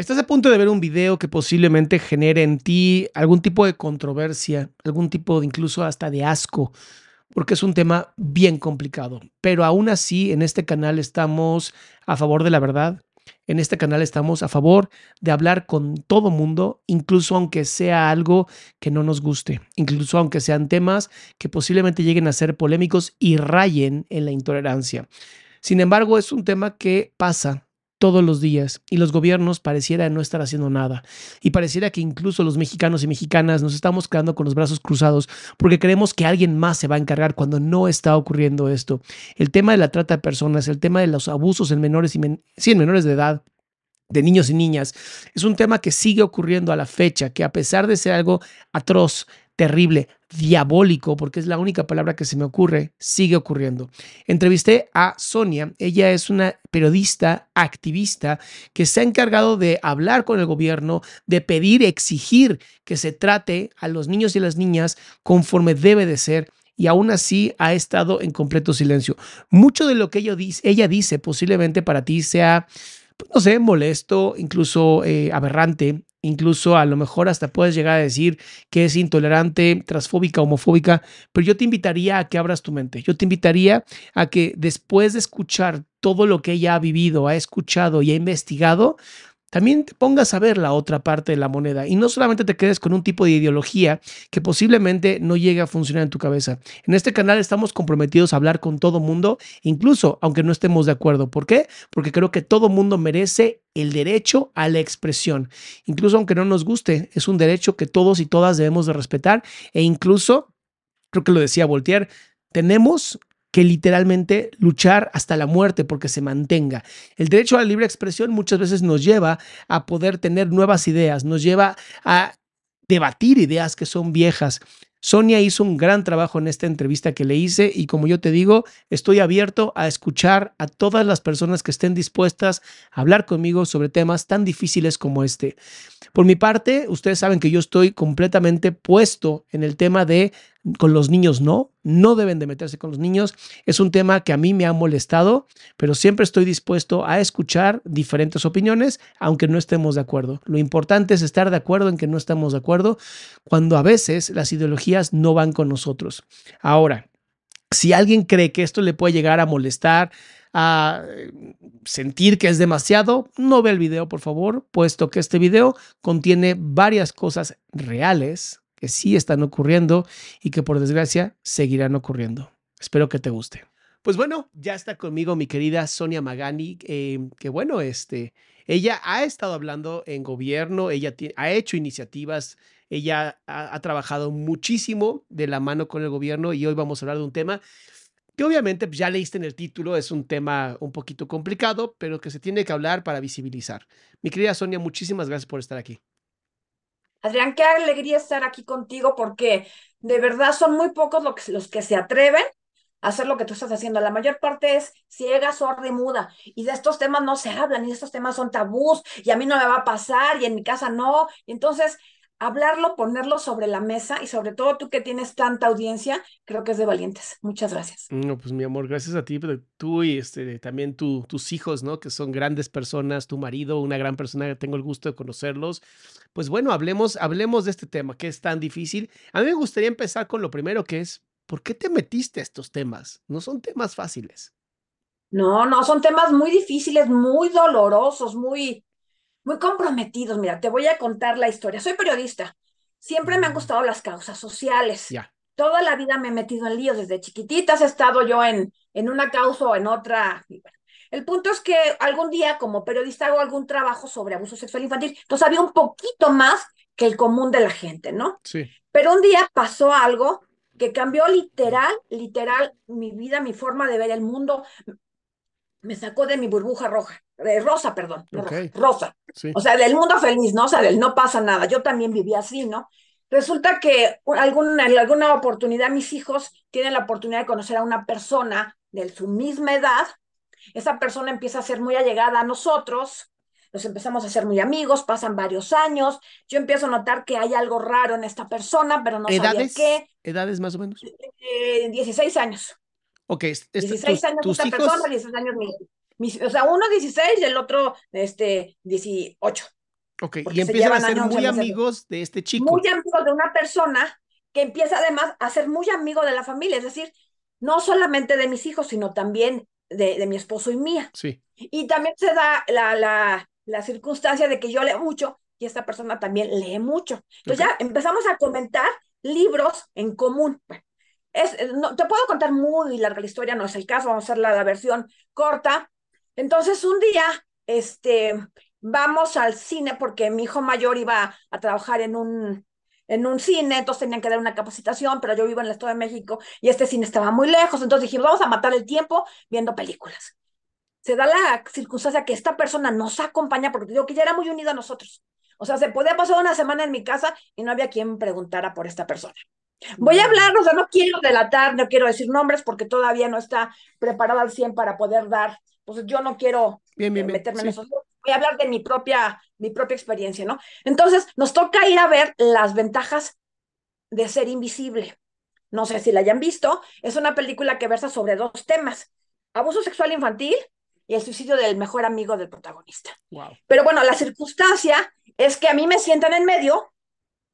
Estás a punto de ver un video que posiblemente genere en ti algún tipo de controversia, algún tipo de incluso hasta de asco, porque es un tema bien complicado. Pero aún así, en este canal estamos a favor de la verdad. En este canal estamos a favor de hablar con todo mundo, incluso aunque sea algo que no nos guste, incluso aunque sean temas que posiblemente lleguen a ser polémicos y rayen en la intolerancia. Sin embargo, es un tema que pasa todos los días y los gobiernos pareciera no estar haciendo nada. Y pareciera que incluso los mexicanos y mexicanas nos estamos quedando con los brazos cruzados porque creemos que alguien más se va a encargar cuando no está ocurriendo esto. El tema de la trata de personas, el tema de los abusos en menores y en menores de edad, de niños y niñas, es un tema que sigue ocurriendo a la fecha, que a pesar de ser algo atroz, terrible, diabólico, porque es la única palabra que se me ocurre, sigue ocurriendo. Entrevisté a Sonia, ella es una periodista activista que se ha encargado de hablar con el gobierno, de pedir, exigir que se trate a los niños y las niñas conforme debe de ser y aún así ha estado en completo silencio. Mucho de lo que ella dice, ella dice posiblemente para ti sea, no sé, molesto, incluso eh, aberrante, Incluso a lo mejor hasta puedes llegar a decir que es intolerante, transfóbica, homofóbica, pero yo te invitaría a que abras tu mente. Yo te invitaría a que después de escuchar todo lo que ella ha vivido, ha escuchado y ha investigado, también te pongas a ver la otra parte de la moneda y no solamente te quedes con un tipo de ideología que posiblemente no llegue a funcionar en tu cabeza. En este canal estamos comprometidos a hablar con todo mundo, incluso aunque no estemos de acuerdo. ¿Por qué? Porque creo que todo mundo merece el derecho a la expresión. Incluso aunque no nos guste, es un derecho que todos y todas debemos de respetar e incluso, creo que lo decía Voltaire, tenemos que literalmente luchar hasta la muerte porque se mantenga. El derecho a la libre expresión muchas veces nos lleva a poder tener nuevas ideas, nos lleva a debatir ideas que son viejas. Sonia hizo un gran trabajo en esta entrevista que le hice y como yo te digo, estoy abierto a escuchar a todas las personas que estén dispuestas a hablar conmigo sobre temas tan difíciles como este. Por mi parte, ustedes saben que yo estoy completamente puesto en el tema de con los niños no, no deben de meterse con los niños. Es un tema que a mí me ha molestado, pero siempre estoy dispuesto a escuchar diferentes opiniones, aunque no estemos de acuerdo. Lo importante es estar de acuerdo en que no estamos de acuerdo cuando a veces las ideologías no van con nosotros. Ahora, si alguien cree que esto le puede llegar a molestar, a sentir que es demasiado, no ve el video, por favor, puesto que este video contiene varias cosas reales que sí están ocurriendo y que por desgracia seguirán ocurriendo. Espero que te guste. Pues bueno, ya está conmigo mi querida Sonia Magani, eh, que bueno, este, ella ha estado hablando en gobierno, ella ha hecho iniciativas, ella ha, ha, trabajado muchísimo de la mano con el gobierno y hoy vamos a hablar de un tema que obviamente pues, ya leíste en el título, es un tema un poquito complicado, pero que se tiene que hablar para visibilizar. Mi querida Sonia, muchísimas gracias por estar aquí. Adrián, qué alegría estar aquí contigo porque de verdad son muy pocos los que, se atreven a hacer lo que tú estás haciendo. La mayor parte es ciega, sorda y muda. Y de estos temas no se hablan, y estos temas son tabús, y a mí no me va a pasar, y en mi casa no. Entonces, hablarlo, ponerlo sobre la mesa y sobre todo tú que tienes tanta audiencia, creo que es de valientes. Muchas gracias. No, pues mi amor, gracias a ti, pero tú y este, también tu, tus hijos, ¿no? Que son grandes personas, tu marido, una gran persona, tengo el gusto de conocerlos. Pues bueno, hablemos, hablemos de este tema que es tan difícil. A mí me gustaría empezar con lo primero que es, ¿por qué te metiste a estos temas? No son temas fáciles. No, no, son temas muy difíciles, muy dolorosos, muy, muy comprometidos. Mira, te voy a contar la historia. Soy periodista. Siempre me han mm. gustado las causas sociales. Ya. Toda la vida me he metido en líos. Desde chiquititas he estado yo en, en una causa o en otra. El punto es que algún día como periodista hago algún trabajo sobre abuso sexual infantil. Entonces había un poquito más que el común de la gente, ¿no? Sí. Pero un día pasó algo que cambió literal, literal mi vida, mi forma de ver el mundo. Me sacó de mi burbuja roja de rosa, perdón, rosa. O sea, del mundo feliz, ¿no? O sea, del no pasa nada. Yo también viví así, ¿no? Resulta que algún, en alguna oportunidad mis hijos tienen la oportunidad de conocer a una persona de su misma edad. Esa persona empieza a ser muy allegada a nosotros, nos empezamos a ser muy amigos, pasan varios años, yo empiezo a notar que hay algo raro en esta persona, pero no ¿Edades? sabía qué. ¿Edades más o menos? Eh, 16 años. Ok. 16 años esta persona, 16 años mi o sea, uno 16 y el otro este, 18. Ok, y empiezan a ser muy amigos de este chico. Muy amigos de una persona que empieza además a ser muy amigo de la familia, es decir, no solamente de mis hijos, sino también de, de mi esposo y mía. Sí. Y también se da la, la, la, circunstancia de que yo leo mucho y esta persona también lee mucho. Entonces ya empezamos a comentar libros en común. Es, no, te puedo contar muy larga la historia, no es el caso, vamos a hacer la, la versión corta. Entonces un día, este, vamos al cine porque mi hijo mayor iba a trabajar en un, en un cine, entonces tenían que dar una capacitación, pero yo vivo en el Estado de México y este cine estaba muy lejos, entonces dijimos, vamos a matar el tiempo viendo películas. Se da la circunstancia que esta persona nos acompaña porque digo que ya era muy unida a nosotros. O sea, se podía pasar una semana en mi casa y no había quien preguntara por esta persona. Voy a hablar, o sea, no quiero delatar, no quiero decir nombres porque todavía no está preparado al 100 para poder dar pues yo no quiero eh, meterme en eso. Voy a hablar de mi propia, mi propia experiencia, ¿no? Entonces, nos toca ir a ver las ventajas de ser invisible. No sé si la hayan visto. Es una película que versa sobre dos temas: abuso sexual infantil y el suicidio del mejor amigo del protagonista. Pero bueno, la circunstancia es que a mí me sientan en medio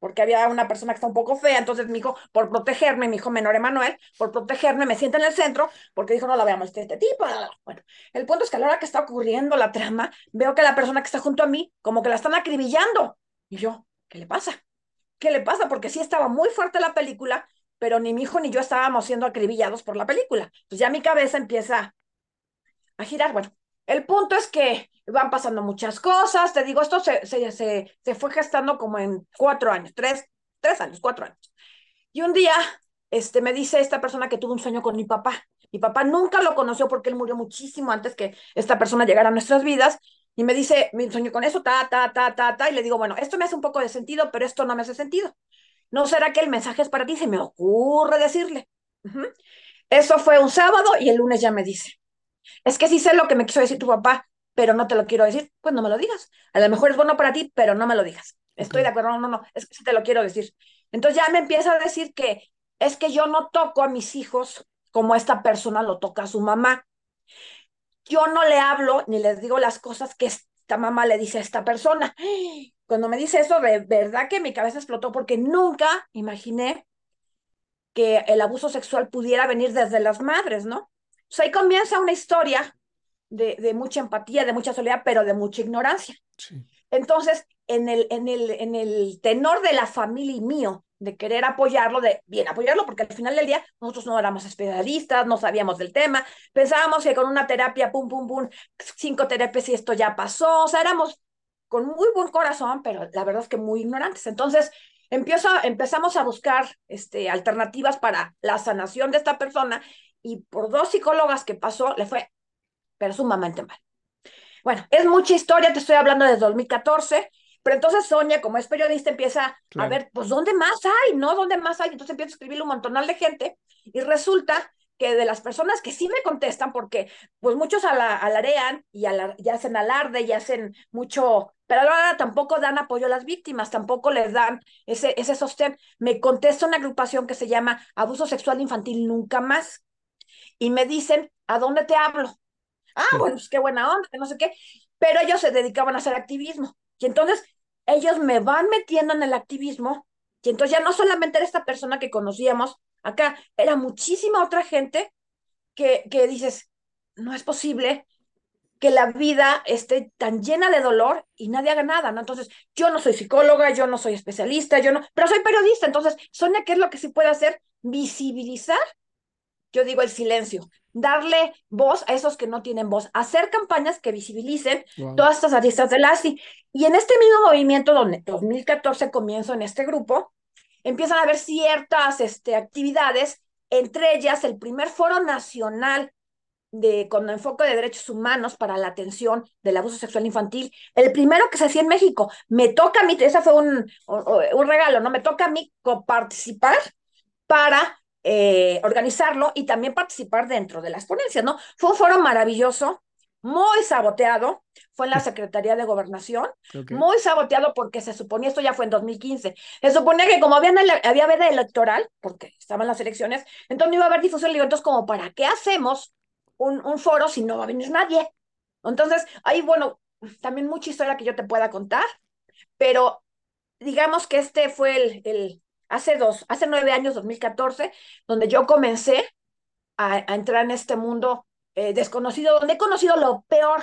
porque había una persona que está un poco fea, entonces mi hijo, por protegerme, mi hijo menor Emanuel, por protegerme, me sienta en el centro, porque dijo, no la veamos este, tipo. Bueno, el punto es que a la hora que está ocurriendo la trama, veo que la persona que está junto a mí, como que la están acribillando. Y yo, ¿qué le pasa? ¿Qué le pasa? Porque sí estaba muy fuerte la película, pero ni mi hijo ni yo estábamos siendo acribillados por la película. Entonces ya mi cabeza empieza a girar. Bueno, el punto es que van pasando muchas cosas, te digo, esto se, se, se, se fue gestando como en cuatro años, tres, tres años, cuatro años. Y un día, este, me dice esta persona que tuvo un sueño con mi papá. Mi papá nunca lo conoció porque él murió muchísimo antes que esta persona llegara a nuestras vidas. Y me dice, mi sueño con eso, ta, ta, ta, ta, ta. Y le digo, bueno, esto me hace un poco de sentido, pero esto no me hace sentido. ¿No será que el mensaje es para ti? Se me ocurre decirle. Eso fue un sábado y el lunes ya me dice, es que sí sé lo que me quiso decir tu papá, pero no te lo quiero decir, pues no me lo digas. A lo mejor es bueno para ti, pero no me lo digas. Estoy de acuerdo, no, no, no, es que sí te lo quiero decir. Entonces ya me empieza a decir que es que yo no toco a mis hijos como esta persona lo toca a su mamá. Yo no le hablo ni les digo las cosas que esta mamá le dice a esta persona. Cuando me dice eso, de verdad que mi cabeza explotó porque nunca imaginé que el abuso sexual pudiera venir desde las madres, ¿no? Pues ahí comienza una historia de, de, mucha empatía, de mucha soledad, pero de mucha ignorancia. Entonces, en el, en, el, en el tenor de la familia y mío, de querer apoyarlo, de bien apoyarlo, porque al final del día nosotros no éramos especialistas, no sabíamos del tema, pensábamos que con una terapia, pum, pum, pum, cinco terapias y esto ya pasó, o sea, éramos con muy buen corazón, pero la verdad es que muy ignorantes. Entonces, empiezo, empezamos a buscar este, alternativas para la sanación de esta persona y por dos psicólogas que pasó, le fue pero sumamente mal. Bueno, es mucha historia, te estoy hablando desde 2014, pero entonces Sonia, como es periodista, empieza a ver, pues, ¿dónde más hay? ¿No? ¿Dónde más hay? Entonces empieza a escribirle un montonal de gente y resulta que de las personas que sí me contestan, porque pues muchos alarean y, y hacen alarde y hacen mucho, pero ahora tampoco dan apoyo a las víctimas, tampoco les dan ese, ese sostén. Me contesta una agrupación que se llama Abuso Sexual Infantil Nunca Más y me dicen, ¿a dónde te hablo? Ah, bueno, pues qué buena onda, no sé qué. Pero ellos se dedicaban a hacer activismo. Y entonces ellos me van metiendo en el activismo. Y entonces ya no solamente era esta persona que conocíamos acá, era muchísima otra gente que, que dices, no es posible que la vida esté tan llena de dolor y nadie haga nada, ¿no? Entonces, yo no soy psicóloga, yo no soy especialista, yo no, pero soy periodista, entonces, Sonia, ¿qué es lo que sí puede hacer? Visibilizar yo digo el silencio, darle voz a esos que no tienen voz, hacer campañas que visibilicen todas estas aristas del ASI. Y en este mismo movimiento, donde 2014 comienzo en este grupo, empiezan a haber ciertas este, actividades, entre ellas el primer foro nacional de, con enfoque de derechos humanos para la atención del abuso sexual infantil, el primero que se hacía en México. Me toca a mí, ese fue un, un regalo, ¿no? Me toca a mí participar para eh, organizarlo y también participar dentro de las ponencias, ¿no? Fue un foro maravilloso, muy saboteado, fue en la Secretaría de Gobernación, muy saboteado porque se suponía, esto ya fue en 2015, se suponía que como había, había veda electoral, porque estaban las elecciones, entonces no iba a haber difusión, digo, entonces como, ¿para qué hacemos un, un foro si no va a venir nadie? Entonces, ahí, bueno, también mucha historia que yo te pueda contar, pero digamos que este fue el, el, hace dos, hace nueve años, 2014, donde yo comencé a, entrar en este mundo eh, desconocido, donde he conocido lo peor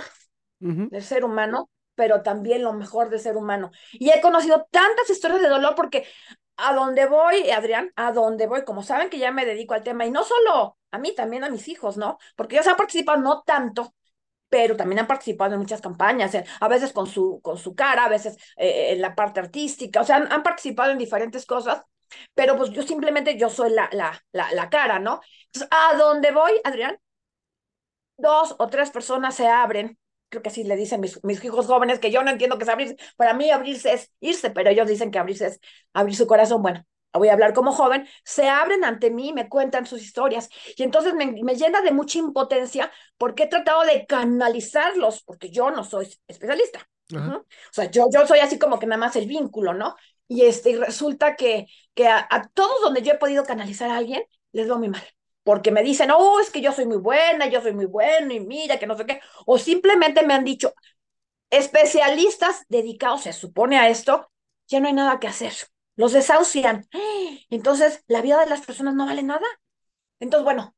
del ser humano, pero también lo mejor del ser humano. Y he conocido tantas historias de dolor porque a donde voy, Adrián, a donde voy, como saben que ya me dedico al tema, y no solo a mí, también a mis hijos, ¿no? Porque ellos han participado no tanto, pero también han participado en muchas campañas, a veces con su, con su cara, a veces eh, en la parte artística, o sea, han, han, participado en diferentes cosas pero pues yo simplemente yo soy la, la, la, la cara, ¿no? Entonces, a dónde voy, Adrián, dos o tres personas se abren, creo que así le dicen mis, mis hijos jóvenes, que yo no entiendo que es abrirse, para mí abrirse es irse, pero ellos dicen que abrirse es abrir su corazón, bueno, voy a hablar como joven, se abren ante mí, me cuentan sus historias y entonces me, me, llena de mucha impotencia porque he tratado de canalizarlos, porque yo no soy especialista. O sea, yo, yo soy así como que nada más el vínculo, ¿no? Y, este, y resulta que, que a, todos donde yo he podido canalizar a alguien, les veo muy mal. Porque me dicen, oh, es que yo soy muy buena, yo soy muy bueno, y mira, que no sé qué. O simplemente me han dicho, especialistas dedicados, se supone, a esto, ya no hay nada que hacer. Los desahucian. Entonces, la vida de las personas no vale nada. Entonces, bueno,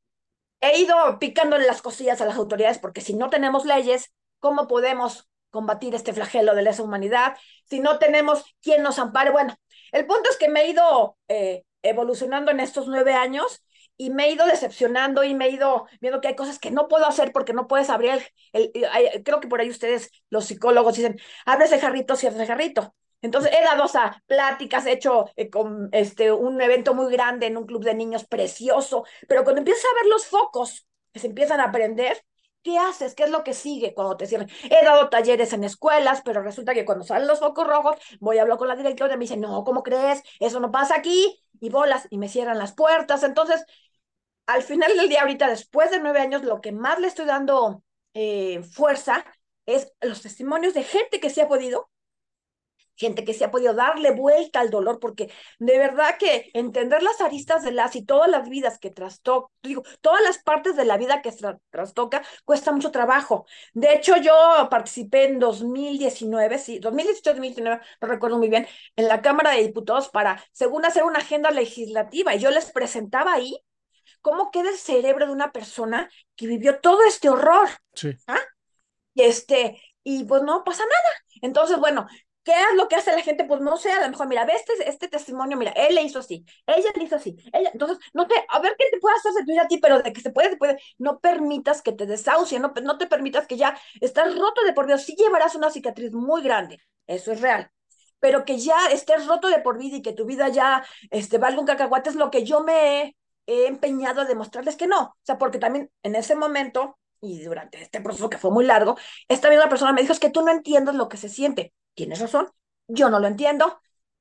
he ido picándole las cosillas a las autoridades porque si no tenemos leyes, ¿cómo podemos combatir este flagelo de lesa humanidad, si no tenemos quien nos ampare. Bueno, el punto es que me he ido eh, evolucionando en estos nueve años y me he ido decepcionando y me he ido viendo que hay cosas que no puedo hacer porque no puedes abrir el, creo que por ahí ustedes, los psicólogos, dicen, abre ese jarrito, cierra ese jarrito. Entonces he dado o pláticas, he hecho eh, con, este, un evento muy grande en un club de niños precioso, pero cuando empiezas a ver los focos que se empiezan a aprender, ¿Qué haces? ¿Qué es lo que sigue cuando te cierran? He dado talleres en escuelas, pero resulta que cuando salen los focos rojos, voy a hablar con la directora y me dice, no, ¿cómo crees? Eso no pasa aquí. Y bolas, y me cierran las puertas. Entonces, al final del día, ahorita, después de nueve años, lo que más le estoy dando eh, fuerza es los testimonios de gente que se ha podido gente que se ha podido darle vuelta al dolor, porque de verdad que entender las aristas de las y todas las vidas que trastoca, digo, todas las partes de la vida que trastoca, cuesta mucho trabajo. De hecho, yo participé en 2019, sí, 2018-2019, no recuerdo muy bien, en la Cámara de Diputados para, según hacer una agenda legislativa, y yo les presentaba ahí cómo queda el cerebro de una persona que vivió todo este horror. Sí. ¿Ah? Y este, y pues no pasa nada. Entonces, bueno, ¿Qué es lo que hace la gente? Pues no sé, a lo mejor, mira, ve este, este testimonio, mira, él le hizo así, ella le hizo así, ella, entonces, no te, a ver qué te puede hacer sentir a ti, pero de que se puede, se puede, no permitas que te desahucie, no, no te permitas que ya estás roto de por vida, sí llevarás una cicatriz muy grande, eso es real, pero que ya estés roto de por vida y que tu vida ya este, valga un cacahuate es lo que yo me he, he empeñado a demostrarles que no, o sea, porque también en ese momento y durante este proceso que fue muy largo, esta misma persona me dijo, es que tú no entiendes lo que se siente tienes razón, yo no lo entiendo,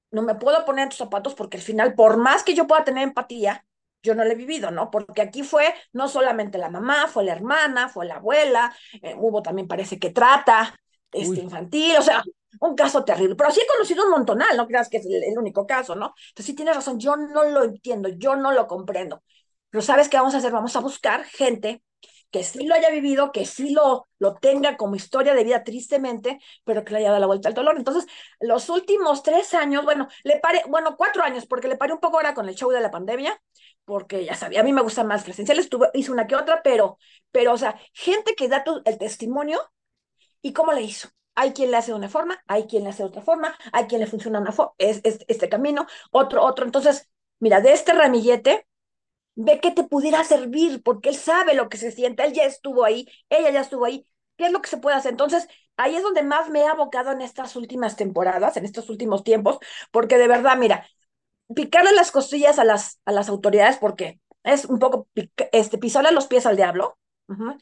no me puedo poner en tus zapatos porque al final, por más que yo pueda tener empatía, yo no lo he vivido, ¿no? Porque aquí fue no solamente la mamá, fue la hermana, fue la abuela, eh, hubo también parece que trata este, infantil, o sea, un caso terrible. Pero sí he conocido un montonal, no creas que es el, único caso, ¿no? Entonces sí tienes razón, yo no lo entiendo, yo no lo comprendo. Pero ¿sabes qué vamos a hacer? Vamos a buscar gente que sí lo haya vivido, que sí lo, lo tenga como historia de vida tristemente, pero que le haya dado la vuelta al dolor. Entonces, los últimos tres años, bueno, le paré, bueno, cuatro años, porque le paré un poco ahora con el show de la pandemia, porque ya sabía, a mí me gustan más presenciales, tuve, hice una que otra, pero, pero, o sea, gente que da el testimonio y cómo le hizo. Hay quien le hace de una forma, hay quien le hace de otra forma, hay quien le funciona una es, es, este camino, otro, otro. Entonces, mira, de este ramillete, ve que te pudiera servir, porque él sabe lo que se siente, él ya estuvo ahí, ella ya estuvo ahí, ¿qué es lo que se puede hacer? Entonces, ahí es donde más me he abocado en estas últimas temporadas, en estos últimos tiempos, porque de verdad, mira, picarle las costillas a las, a las autoridades, porque es un poco este, pisarle los pies al diablo,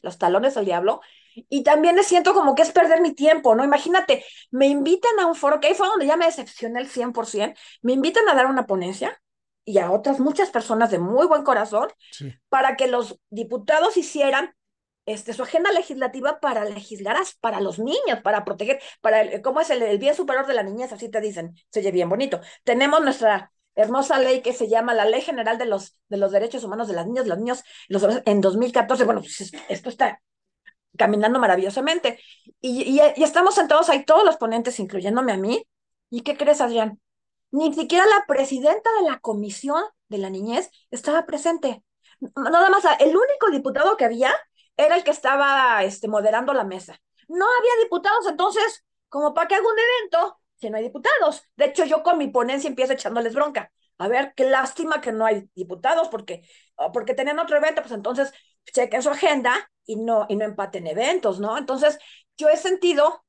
los talones al diablo, y también me siento como que es perder mi tiempo, ¿no? Imagínate, me invitan a un foro, que ahí fue donde ya me decepcioné el 100%, me invitan a dar una ponencia, y a otras muchas personas de muy buen corazón para que los diputados hicieran este, su agenda legislativa para legislar para los niños, para proteger, para el, ¿cómo es el, bien superior de la niñez? Así te dicen, se oye bien bonito. Tenemos nuestra hermosa ley que se llama la Ley General de los, de los Derechos Humanos de las Niñas, los Niños, los, en 2014, bueno, pues esto está caminando maravillosamente. Y, y, y estamos sentados ahí todos los ponentes, incluyéndome a mí. ¿Y qué crees, Adrián? Ni siquiera la presidenta de la comisión de la niñez estaba presente. Nada más, el único diputado que había era el que estaba este, moderando la mesa. No había diputados, entonces, como para que haga un evento si no hay diputados? De hecho, yo con mi ponencia empiezo echándoles bronca. A ver, qué lástima que no hay diputados, porque, porque tenían otro evento, pues entonces chequen su agenda y no, y no empaten eventos, ¿no? Entonces, yo he sentido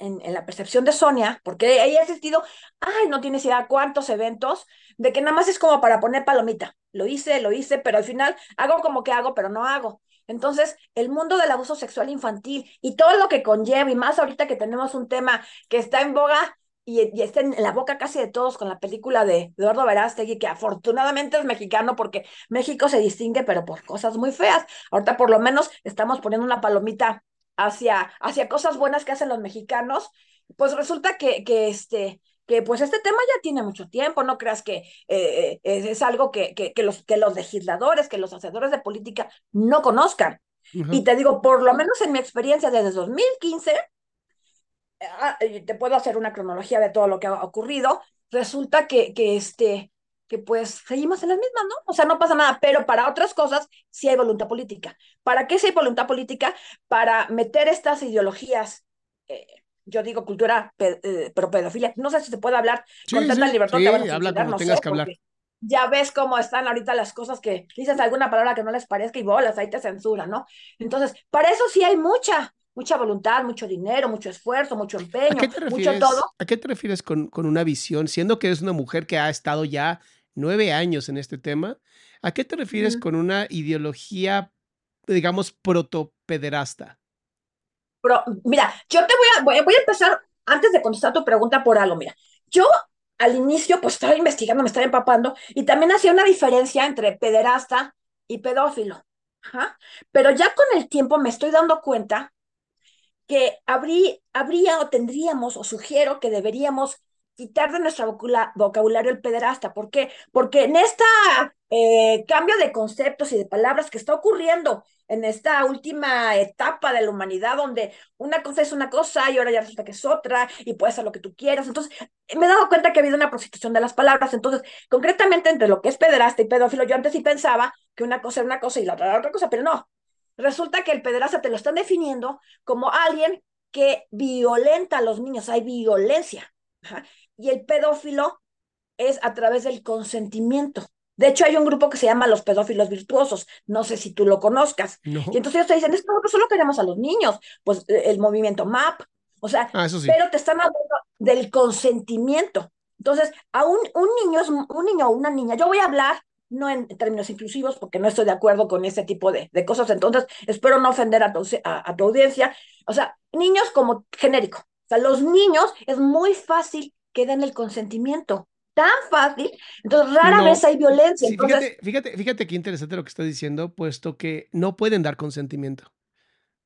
en, la percepción de Sonia, porque ella ha asistido, ay, no tienes idea cuántos eventos, de que nada más es como para poner palomita. Lo hice, lo hice, pero al final hago como que hago, pero no hago. Entonces, el mundo del abuso sexual infantil y todo lo que conlleva, y más ahorita que tenemos un tema que está en boga y, y está en la boca casi de todos con la película de Eduardo Verástegui, que afortunadamente es mexicano porque México se distingue, pero por cosas muy feas. Ahorita por lo menos estamos poniendo una palomita hacia, hacia cosas buenas que hacen los mexicanos, pues resulta que, que este, que pues este tema ya tiene mucho tiempo, no creas que eh, es, algo que, que, que, los, que los legisladores, que los hacedores de política no conozcan. Y te digo, por lo menos en mi experiencia desde 2015, ah, te puedo hacer una cronología de todo lo que ha ocurrido, resulta que, que este, que pues seguimos en las mismas, ¿no? O sea, no pasa nada, pero para otras cosas sí hay voluntad política. ¿Para qué sí hay voluntad política? Para meter estas ideologías, eh, yo digo cultura, eh, pero pedofilia, no sé si se puede hablar con tanta libertad. Sí, habla como tengas que hablar. Ya ves cómo están ahorita las cosas que dices alguna palabra que no les parezca y bolas, ahí te censura, ¿no? Entonces, para eso sí hay mucha, mucha voluntad, mucho dinero, mucho esfuerzo, mucho empeño, mucho todo. ¿A qué te refieres con, con una visión? Siendo que es una mujer que ha estado ya nueve años en este tema. ¿A qué te refieres con una ideología, digamos, protopederasta? Pero, mira, yo te voy a, voy, a empezar, antes de contestar tu pregunta por algo, mira, yo al inicio pues estaba investigando, me estaba empapando y también hacía una diferencia entre pederasta y pedófilo. Pero ya con el tiempo me estoy dando cuenta que habría, habría o tendríamos o sugiero que deberíamos quitar de nuestro vocabulario el pederasta. ¿Por qué? Porque en este cambio de conceptos y de palabras que está ocurriendo en esta última etapa de la humanidad, donde una cosa es una cosa y ahora ya resulta que es otra y puedes hacer lo que tú quieras. Entonces, me he dado cuenta que ha habido una prostitución de las palabras. Entonces, concretamente entre lo que es pederasta y pedófilo, yo antes sí pensaba que una cosa era una cosa y la otra era otra cosa, pero no. Resulta que el pederasta te lo están definiendo como alguien que violenta a los niños, hay violencia y el pedófilo es a través del consentimiento. De hecho, hay un grupo que se llama los pedófilos virtuosos. No sé si tú lo conozcas. Y entonces ellos te dicen, es que nosotros solo queremos a los niños. Pues eh, el movimiento MAP. O sea, ah, pero te están hablando del consentimiento. Entonces, a un, un niño es un niño o una niña. Yo voy a hablar no en términos inclusivos, porque no estoy de acuerdo con ese tipo de, de cosas. Entonces, espero no ofender a tu, a tu audiencia. O sea, niños como genérico. O sea, los niños es muy fácil que den el consentimiento. tan fácil, entonces rara vez hay violencia. fíjate, fíjate, fíjate qué interesante lo que está diciendo, puesto que no pueden dar consentimiento.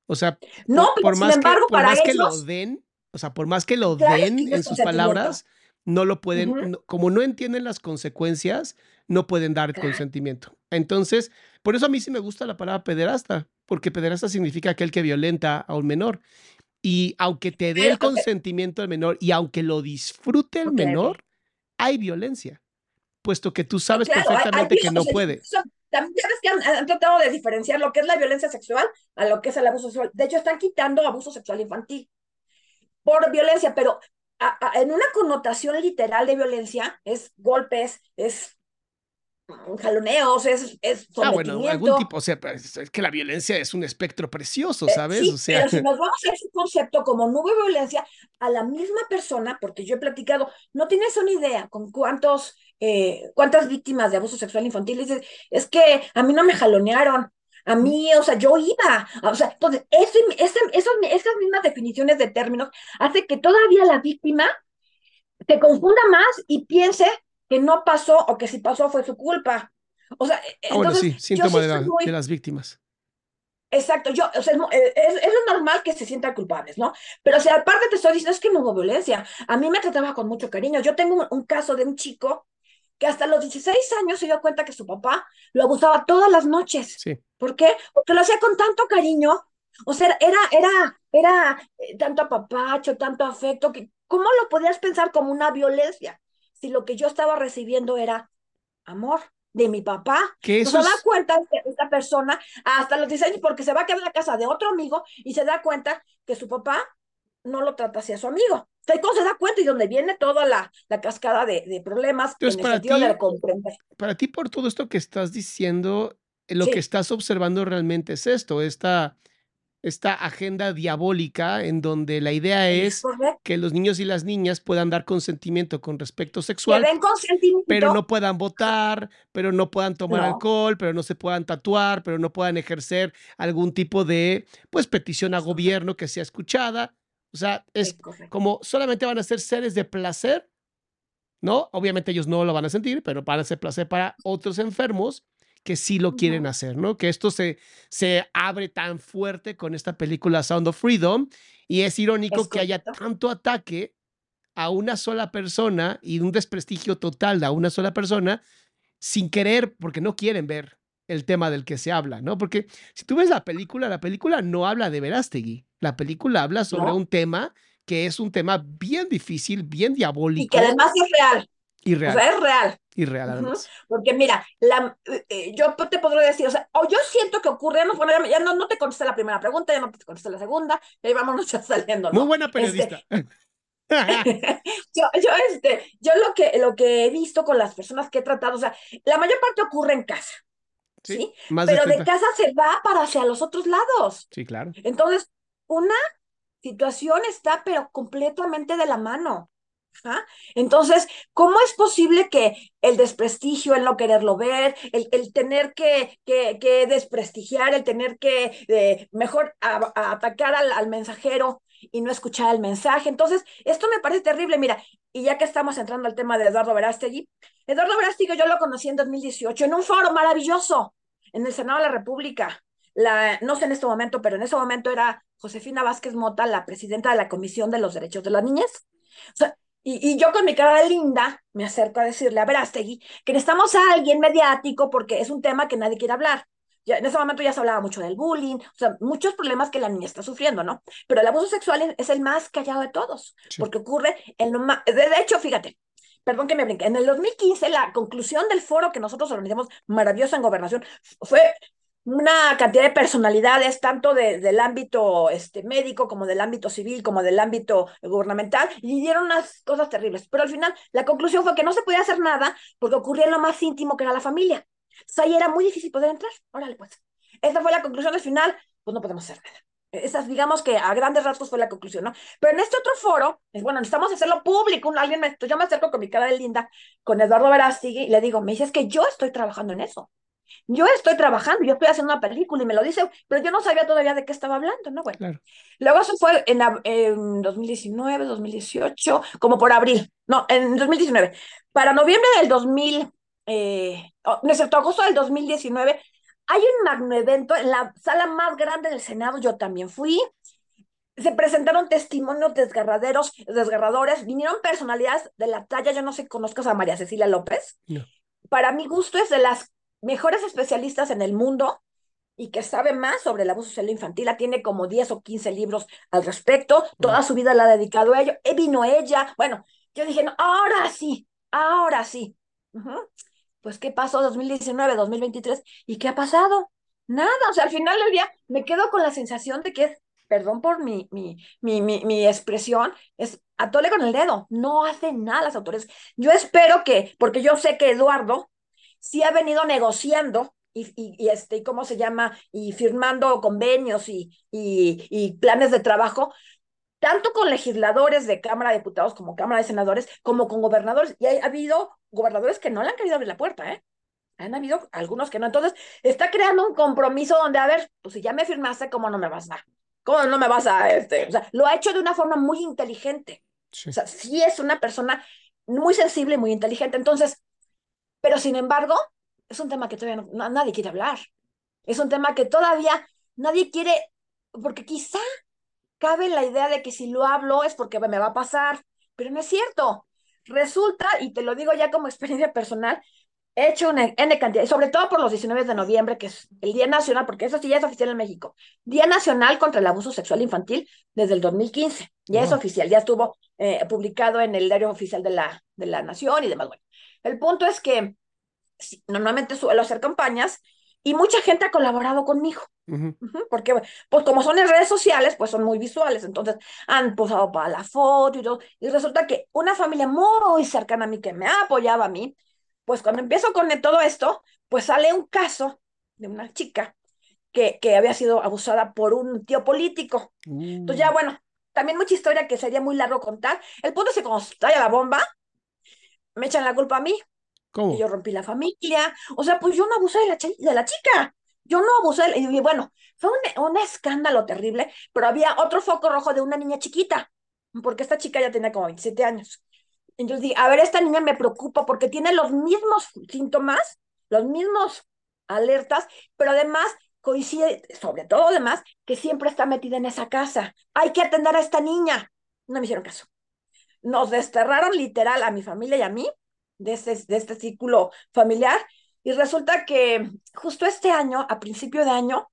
O sea, no, por, más, embargo, que, por más que lo den, o sea, por más que lo den en sus palabras, no lo pueden, como no entienden las consecuencias, no pueden dar consentimiento. Entonces, por eso a mí sí me gusta la palabra pederasta, porque pederasta significa aquel que violenta a un menor. Y aunque te dé el consentimiento al menor y aunque lo disfrute el menor, hay violencia, puesto que tú sabes perfectamente que no puede. También sabes que han, tratado de diferenciar lo que es la violencia sexual a lo que es el abuso sexual. De hecho, están quitando abuso sexual infantil por violencia, pero en una connotación literal de violencia es golpes, es jaloneos, es, es Ah, bueno, algún tipo, o sea, es que la violencia es un espectro precioso, eh, ¿sabes? sí, o sea... pero si nos vamos a ese concepto como no hubo violencia a la misma persona, porque yo he platicado, no tienes una idea con cuántos, eh, cuántas víctimas de abuso sexual infantil dices, es que a mí no me jalonearon, a mí, o sea, yo iba, o sea, entonces, eso, esas mismas definiciones de términos hace que todavía la víctima se confunda más y piense que no pasó o que si pasó fue su culpa. O sea, ah, bueno, sí, síntoma de, las víctimas. Exacto, yo, o sea, es, es, lo normal que se sientan culpables, ¿no? Pero si aparte te estoy diciendo, es que no hubo violencia. A mí me trataba con mucho cariño. Yo tengo un, caso de un chico que hasta los 16 años se dio cuenta que su papá lo abusaba todas las noches. Sí. ¿Por qué? Porque lo hacía con tanto cariño. O sea, era, era, era eh, tanto apapacho, tanto afecto, que ¿cómo lo podías pensar como una violencia? Si lo que yo estaba recibiendo era amor de mi papá. Que se da cuenta esta persona hasta los 16 porque se va a quedar en la casa de otro amigo y se da cuenta que su papá no lo trata así a su amigo. Entonces se da cuenta y donde viene toda la, la cascada de, de problemas en para el ti, de comprender. Para ti, por todo esto que estás diciendo, lo que estás observando realmente es esto, esta esta agenda diabólica en donde la idea es que los niños y las niñas puedan dar consentimiento con respecto sexual, pero no puedan votar, pero no puedan tomar alcohol, pero no se puedan tatuar, pero no puedan ejercer algún tipo de pues petición a gobierno que sea escuchada. O sea, es como solamente van a ser seres de placer, ¿no? Obviamente ellos no lo van a sentir, pero van a ser placer para otros enfermos que sí lo quieren hacer, ¿no? Que esto se, se abre tan fuerte con esta película Sound of Freedom y es irónico que haya tanto ataque a una sola persona y un desprestigio total a una sola persona sin querer, porque no quieren ver el tema del que se habla, ¿no? Porque si tú ves la película, la película no habla de Verástegui, la película habla sobre un tema que es un tema bien difícil, bien diabólico. Y que además es real. Y real. O sea, es real. Y real, además. Porque mira, la, eh, yo te podría decir, o sea, o yo siento que ocurre, no, ya no, no te contesté la primera pregunta, ya no te contesté la segunda, y ahí vámonos ya saliendo. Muy buena periodista. yo, yo, este, yo lo que, lo que he visto con las personas que he tratado, o sea, la mayor parte ocurre en casa. Sí, pero de, de casa se va para hacia los otros lados. Sí, claro. Entonces, una situación está pero completamente de la mano. Entonces, ¿cómo es posible que el desprestigio, el no quererlo ver, el, el tener que, que, que, desprestigiar, el tener que eh, mejor atacar al, al, mensajero y no escuchar el mensaje? Entonces, esto me parece terrible. Mira, y ya que estamos entrando al tema de Eduardo Verástegui, Eduardo Verástegui yo lo conocí en 2018 en un foro maravilloso en el Senado de la República. La, no sé en este momento, pero en ese momento era Josefina Vázquez Mota, la presidenta de la Comisión de los Derechos de las Niñas. O sea, y, yo con mi cara de linda me acerco a decirle a Verástegui que necesitamos a alguien mediático porque es un tema que nadie quiere hablar. Ya, en ese momento ya se hablaba mucho del bullying, o sea, muchos problemas que la niña está sufriendo, ¿no? Pero el abuso sexual es el más callado de todos, porque ocurre en lo más... De hecho, fíjate, perdón que me brinque, en el 2015 la conclusión del foro que nosotros organizamos maravilloso en gobernación fue una cantidad de personalidades, tanto del ámbito este, médico como del ámbito civil, como del ámbito gubernamental, y dieron unas cosas terribles. Pero al final, la conclusión fue que no se podía hacer nada porque ocurría en lo más íntimo que era la familia. O ahí era muy difícil poder entrar. Órale, pues. Esa fue la conclusión al final, pues no podemos hacer nada. Esas, digamos que a grandes rasgos fue la conclusión, ¿no? Pero en este otro foro, es bueno, necesitamos hacerlo público. Alguien me, yo me acerco con mi cara de linda, con Eduardo Verástegui, y le digo, me dices que yo estoy trabajando en eso. Yo estoy trabajando, yo estoy haciendo una película y me lo dice, pero yo no sabía todavía de qué estaba hablando, ¿no? Bueno, luego eso fue en, en 2019, 2018, como por abril, no, en 2019. Para noviembre del 2000, eh, no es cierto, agosto del 2019, hay un magno evento en la sala más grande del Senado, yo también fui, se presentaron testimonios desgarraderos, desgarradores, vinieron personalidades de la talla, yo no sé, conozcas a María Cecilia López. Para mi gusto es de las mejores especialistas en el mundo y que sabe más sobre el abuso sexual infantil. Tiene como 10 o 15 libros al respecto. Toda su vida la ha dedicado a ello. E vino ella. Bueno, yo dije, no, ahora sí, ahora sí. Pues, ¿qué pasó 2019, 2023? ¿Y qué ha pasado? Nada. O sea, al final del día me quedo con la sensación de que es perdón por mi, mi, mi, mi, expresión, es atole con el dedo, no hace nada las autoridades. Yo espero que, porque yo sé que Eduardo sí ha venido negociando y, y, este, ¿cómo se llama? Y firmando convenios y, y, y planes de trabajo, tanto con legisladores de Cámara de Diputados como Cámara de Senadores, como con gobernadores. Y ha habido gobernadores que no le han querido abrir la puerta, ¿eh? Han habido algunos que no. Entonces, está creando un compromiso donde, a ver, pues si ya me firmaste, ¿cómo no me vas a? ¿Cómo no me vas a, este? O sea, lo ha hecho de una forma muy inteligente. O sea, sí es una persona muy sensible y muy inteligente. Entonces, pero sin embargo, es un tema que todavía no, nadie quiere hablar. Es un tema que todavía nadie quiere, porque quizá cabe la idea de que si lo hablo es porque me va a pasar, pero no es cierto. Resulta, y te lo digo ya como experiencia personal, he hecho una N cantidad, sobre todo por los 19 de noviembre, que es el Día Nacional, porque eso sí ya es oficial en México, Día Nacional contra el Abuso Sexual Infantil desde el 2015, ya es oficial, ya estuvo eh, publicado en el diario oficial de la, de la Nación y demás. Bueno, el punto es que normalmente suelo hacer campañas y mucha gente ha colaborado conmigo, porque pues como son en redes sociales, pues son muy visuales, entonces han posado para la foto y todo, y resulta que una familia muy cercana a mí que me ha apoyado a mí, pues cuando empiezo con todo esto, pues sale un caso de una chica que, que había sido abusada por un tío político. Entonces ya, mm. bueno, también mucha historia que sería muy largo contar. El punto es que cuando estalla la bomba, me echan la culpa a mí. ¿Cómo? yo rompí la familia. O sea, pues yo no abusé de la, de la chica. Yo no abusé. Y bueno, fue un, un, escándalo terrible, pero había otro foco rojo de una niña chiquita, porque esta chica ya tenía como 27 años. Entonces dije, a ver, esta niña me preocupa porque tiene los mismos síntomas, los mismos alertas, pero además coincide, sobre todo además, que siempre está metida en esa casa. Hay que atender a esta niña. No me hicieron caso. Nos desterraron literal a mi familia y a mí de este, de este círculo familiar y resulta que justo este año, a principio de año,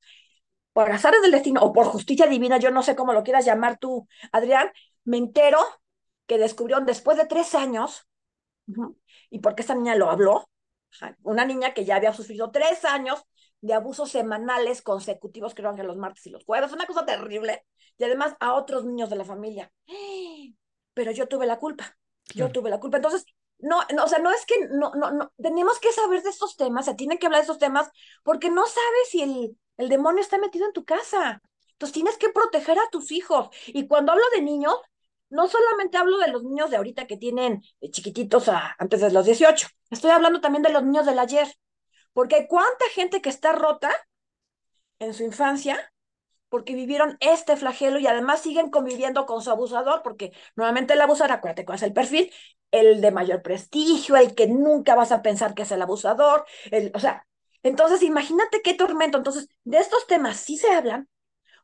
por azares del destino o por justicia divina, yo no sé cómo lo quieras llamar tú, Adrián, me entero que descubrieron después de tres años, y porque esta niña lo habló, una niña que ya había sufrido tres años de abusos semanales consecutivos, creo que los martes y los jueves, una cosa terrible, y además a otros niños de la familia. Pero yo tuve la culpa, yo tuve la culpa. Entonces, no, no, o sea, no es que no, no, no, tenemos que saber de estos temas, se tiene que hablar de estos temas, porque no sabes si el, el demonio está metido en tu casa. Entonces tienes que proteger a tus hijos. Y cuando hablo de niños, no solamente hablo de los niños de ahorita que tienen chiquititos a, antes de los 18, estoy hablando también de los niños del ayer, porque cuánta gente que está rota en su infancia porque vivieron este flagelo y además siguen conviviendo con su abusador, porque nuevamente el abusador, acuérdate cuál es el perfil, el de mayor prestigio, el que nunca vas a pensar que es el abusador, el, o sea, entonces imagínate qué tormento. Entonces, de estos temas sí se hablan,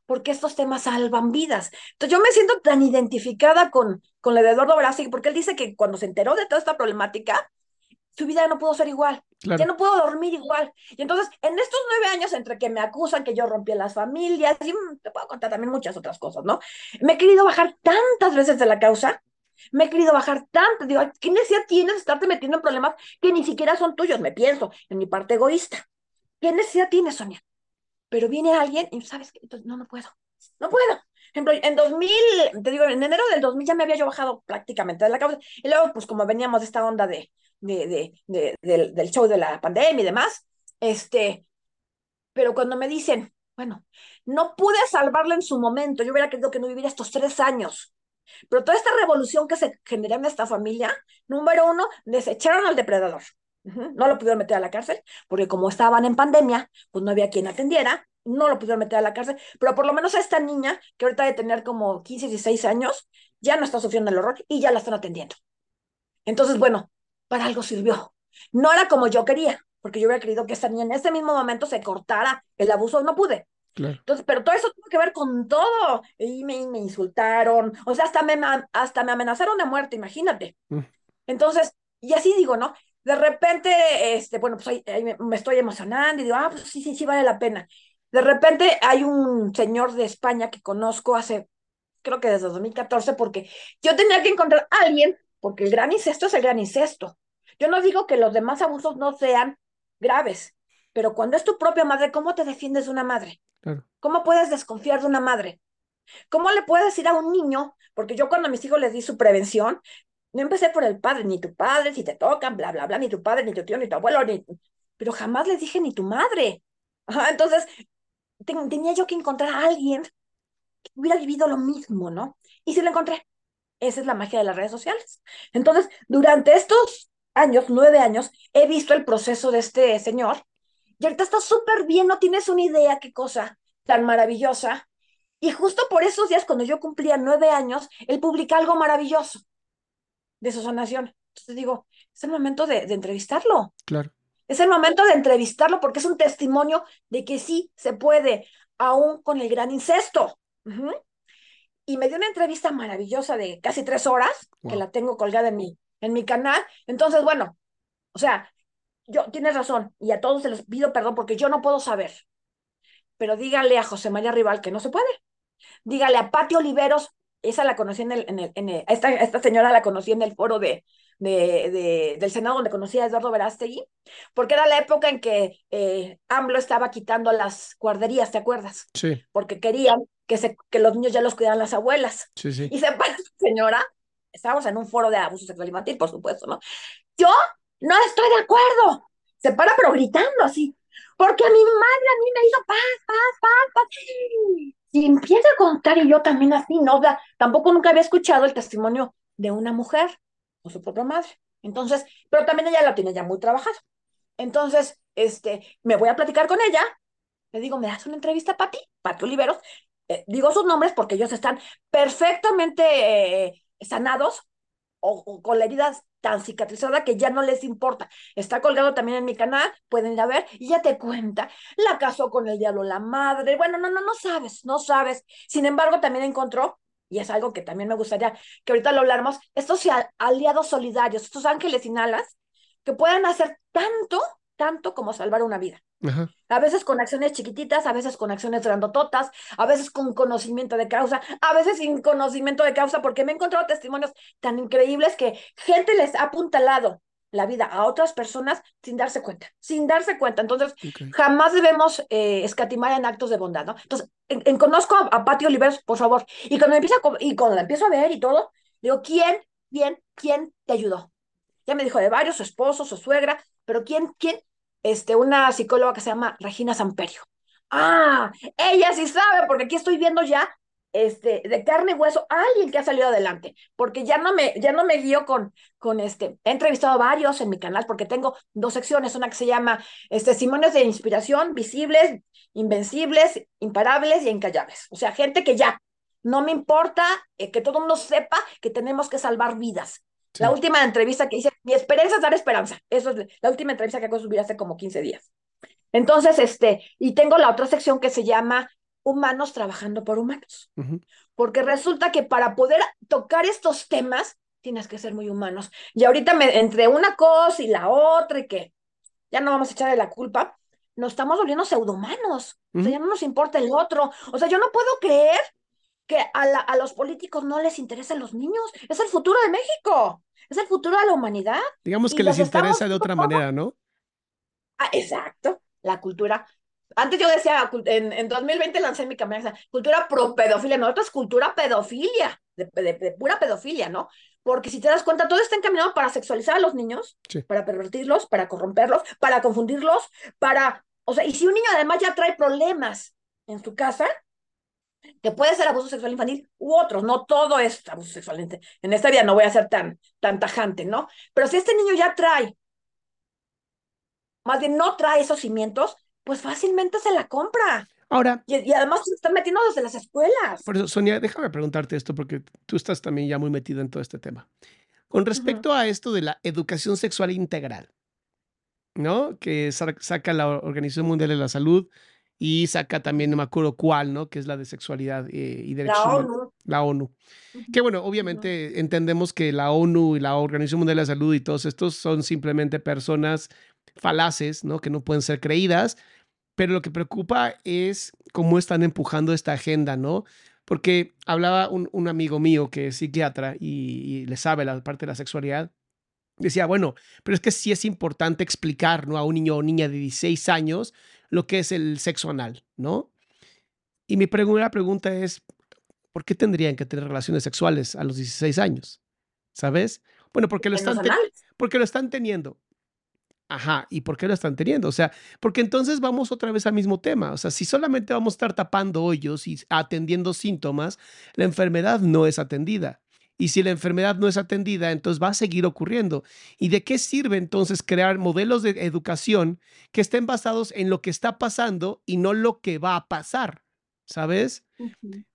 porque estos temas salvan vidas. Entonces yo me siento tan identificada con, con la de Eduardo Brasi, porque él dice que cuando se enteró de toda esta problemática, su vida ya no pudo ser igual, ya no puedo dormir igual. Y entonces, en estos nueve años, entre que me acusan que yo rompí las familias, y mm, te puedo contar también muchas otras cosas, ¿no? Me he querido bajar tantas veces de la causa, me he querido bajar tanto, digo, ¿qué necesidad tienes de estarte metiendo en problemas que ni siquiera son tuyos? Me pienso en mi parte egoísta. ¿Qué necesidad tienes, Sonia? pero viene alguien y sabes que entonces no, no puedo, no puedo. Ejemplo, en 2000, te digo, en enero del 2000 ya me había yo bajado prácticamente de la causa. Y luego, pues como veníamos de esta onda de, de, de, del, del show de la pandemia y demás, este, pero cuando me dicen, bueno, no pude salvarla en su momento, yo hubiera querido que no viviera estos tres años. Pero toda esta revolución que se generó en esta familia, número uno, desecharon al depredador. No lo pudieron meter a la cárcel, porque como estaban en pandemia, pues no había quien atendiera, no lo pudieron meter a la cárcel, pero por lo menos a esta niña, que ahorita debe tener como 15, 16 años, ya no está sufriendo el horror y ya la están atendiendo. Entonces, bueno, para algo sirvió. No era como yo quería, porque yo hubiera querido que esta niña en ese mismo momento se cortara el abuso, no pude. Entonces, pero todo eso tuvo que ver con todo. Y me, me insultaron, o sea, hasta me, hasta me amenazaron de muerte, imagínate. Mm. Entonces, y así digo, ¿no? De repente, este, bueno, pues ahí, me, estoy emocionando y digo, ah, pues sí, sí, sí, vale la pena. De repente hay un señor de España que conozco hace, creo que desde 2014, porque yo tenía que encontrar a alguien, porque el gran incesto es el gran incesto. Yo no digo que los demás abusos no sean graves, pero cuando es tu propia madre, ¿cómo te defiendes de una madre? ¿Cómo puedes desconfiar de una madre? ¿Cómo le puedes decir a un niño? Porque yo cuando a mis hijos les di su prevención, no empecé por el padre, ni tu padre, si te tocan, bla, bla, bla, ni tu padre, ni tu tío, ni tu abuelo, ni... pero jamás les dije ni tu madre. entonces, tenía yo que encontrar a alguien que hubiera vivido lo mismo, ¿no? Y si lo encontré. Esa es la magia de las redes sociales. Entonces, durante estos años, nueve años, he visto el proceso de este señor y ahorita está súper bien, no tienes una idea qué cosa tan maravillosa. Y justo por esos días, cuando yo cumplía nueve años, él publica algo maravilloso de su sanación. Entonces digo, es el momento de, entrevistarlo. Claro. Es el momento de entrevistarlo porque es un testimonio de que sí se puede, aún con el gran incesto. Y me dio una entrevista maravillosa de casi tres horas, que la tengo colgada en mi, en mi canal. Entonces, bueno, o sea, yo, tienes razón, y a todos se les pido perdón porque yo no puedo saber. Pero dígale a José María Rival que no se puede. Dígale a Pati Oliveros, esa la conocí en el, en el, en esta, esta señora la conocí en el foro de, de, del Senado donde conocí a Eduardo Verástegui, porque era la época en que eh, AMLO estaba quitando las guarderías, ¿te acuerdas? Sí. Porque querían que, se, que los niños ya los cuidaran las abuelas. Sí, sí. Y se para señora, estábamos en un foro de abuso sexual infantil, por supuesto, ¿no? Yo no estoy de acuerdo. Se para pero gritando así, porque a mi madre a mí me hizo paz, paz, paz, paz. Y empieza a contar y yo también así, no, tampoco nunca había escuchado el testimonio de una mujer o su propia madre. Entonces, pero también ella lo tiene ya muy trabajado. Entonces, este, me voy a platicar con ella. Le digo, ¿me das una entrevista, Pati? Pati Oliveros. Eh, digo sus nombres porque ellos están perfectamente eh, sanados o, con la herida tan cicatrizada que ya no les importa. Está colgado también en mi canal, pueden ir a ver y ya te cuenta. La casó con el diablo la madre. Bueno, no, no, no sabes, no sabes. Sin embargo, también encontró, y es algo que también me gustaría que ahorita lo hablamos, estos aliados solidarios, estos ángeles sin alas, que puedan hacer tanto, tanto como salvar una vida. A veces con acciones chiquititas, a veces con acciones grandototas, a veces con conocimiento de causa, a veces sin conocimiento de causa, porque me he encontrado testimonios tan increíbles que gente les ha apuntalado la vida a otras personas sin darse cuenta, sin darse cuenta. Entonces, jamás debemos eh, escatimar en actos de bondad, ¿no? Entonces, en, conozco a, Pati Oliveros, por favor, y cuando, empieza y cuando la empiezo a ver y todo, digo, ¿quién, quién, quién te ayudó? Ya me dijo de varios, su esposo, su suegra, pero ¿quién, quién este, una psicóloga que se llama Regina Samperio. Ah, ella sí sabe, porque aquí estoy viendo ya este, de carne y hueso alguien que ha salido adelante, porque ya no me, ya no me guío con, con este, he entrevistado varios en mi canal, porque tengo dos secciones, una que se llama este, testimonios de inspiración, visibles, invencibles, imparables y encallables. O sea, gente que ya, no me importa eh, que todo el mundo sepa que tenemos que salvar vidas. La última entrevista que hice, mi esperanza es dar esperanza. Eso es la última entrevista que hago subir hace como 15 días. Entonces, este, y tengo la otra sección que se llama Humanos trabajando por humanos. Porque resulta que para poder tocar estos temas, tienes que ser muy humanos. Y ahorita me, entre una cosa y la otra, y que ya no vamos a echarle la culpa, nos estamos volviendo pseudohumanos. O sea, ya no nos importa el otro. O sea, yo no puedo creer que a, a los políticos no les interesan los niños. Es el futuro de México es el futuro de la humanidad. Digamos que les interesa de otra manera, ¿no? Ah, exacto, la cultura. Antes yo decía, en, en 2020 lancé mi campaña, cultura pro pedofilia, no, es cultura pedofilia, de, pura pedofilia, ¿no? Porque si te das cuenta, todo está encaminado para sexualizar a los niños, para pervertirlos, para corromperlos, para confundirlos, para, o sea, y si un niño además ya trae problemas en su casa, que puede ser abuso sexual infantil u otros, no todo es abuso sexual. En esta vida no voy a ser tan, tan tajante, ¿no? Pero si este niño ya trae más bien no trae esos cimientos, pues fácilmente se la compra. Ahora, Y, y además se están metiendo desde las escuelas. por eso, Sonia, déjame preguntarte esto porque tú estás también ya muy metida en todo este tema. Con respecto a esto de la educación sexual integral, ¿no? Que sa- saca la Organización Mundial de la Salud y saca también, no me acuerdo cuál, ¿no? Que es la de sexualidad eh, y derechos La humanos. ONU. La ONU. Que bueno, obviamente entendemos que la ONU y la Organización Mundial de la Salud y todos estos son simplemente personas falaces, ¿no? Que no pueden ser creídas, pero lo que preocupa es cómo están empujando esta agenda, ¿no? Porque hablaba un, un amigo mío que es psiquiatra y, y le sabe la parte de la sexualidad. Decía, bueno, pero es que sí es importante explicar, ¿no? A un niño o niña de 16 años lo que es el sexo anal, ¿no? Y mi primera pregunta es, ¿por qué tendrían que tener relaciones sexuales a los 16 años? ¿Sabes? Bueno, porque lo están, porque lo están teniendo. Ajá, ¿y por qué lo están teniendo? O sea, porque entonces vamos otra vez al mismo tema. O sea, si solamente vamos a estar tapando hoyos y atendiendo síntomas, la enfermedad no es atendida. Y si la enfermedad no es atendida, entonces va a seguir ocurriendo. ¿Y de qué sirve entonces crear modelos de educación que estén basados en lo que está pasando y no lo que va a pasar? ¿Sabes?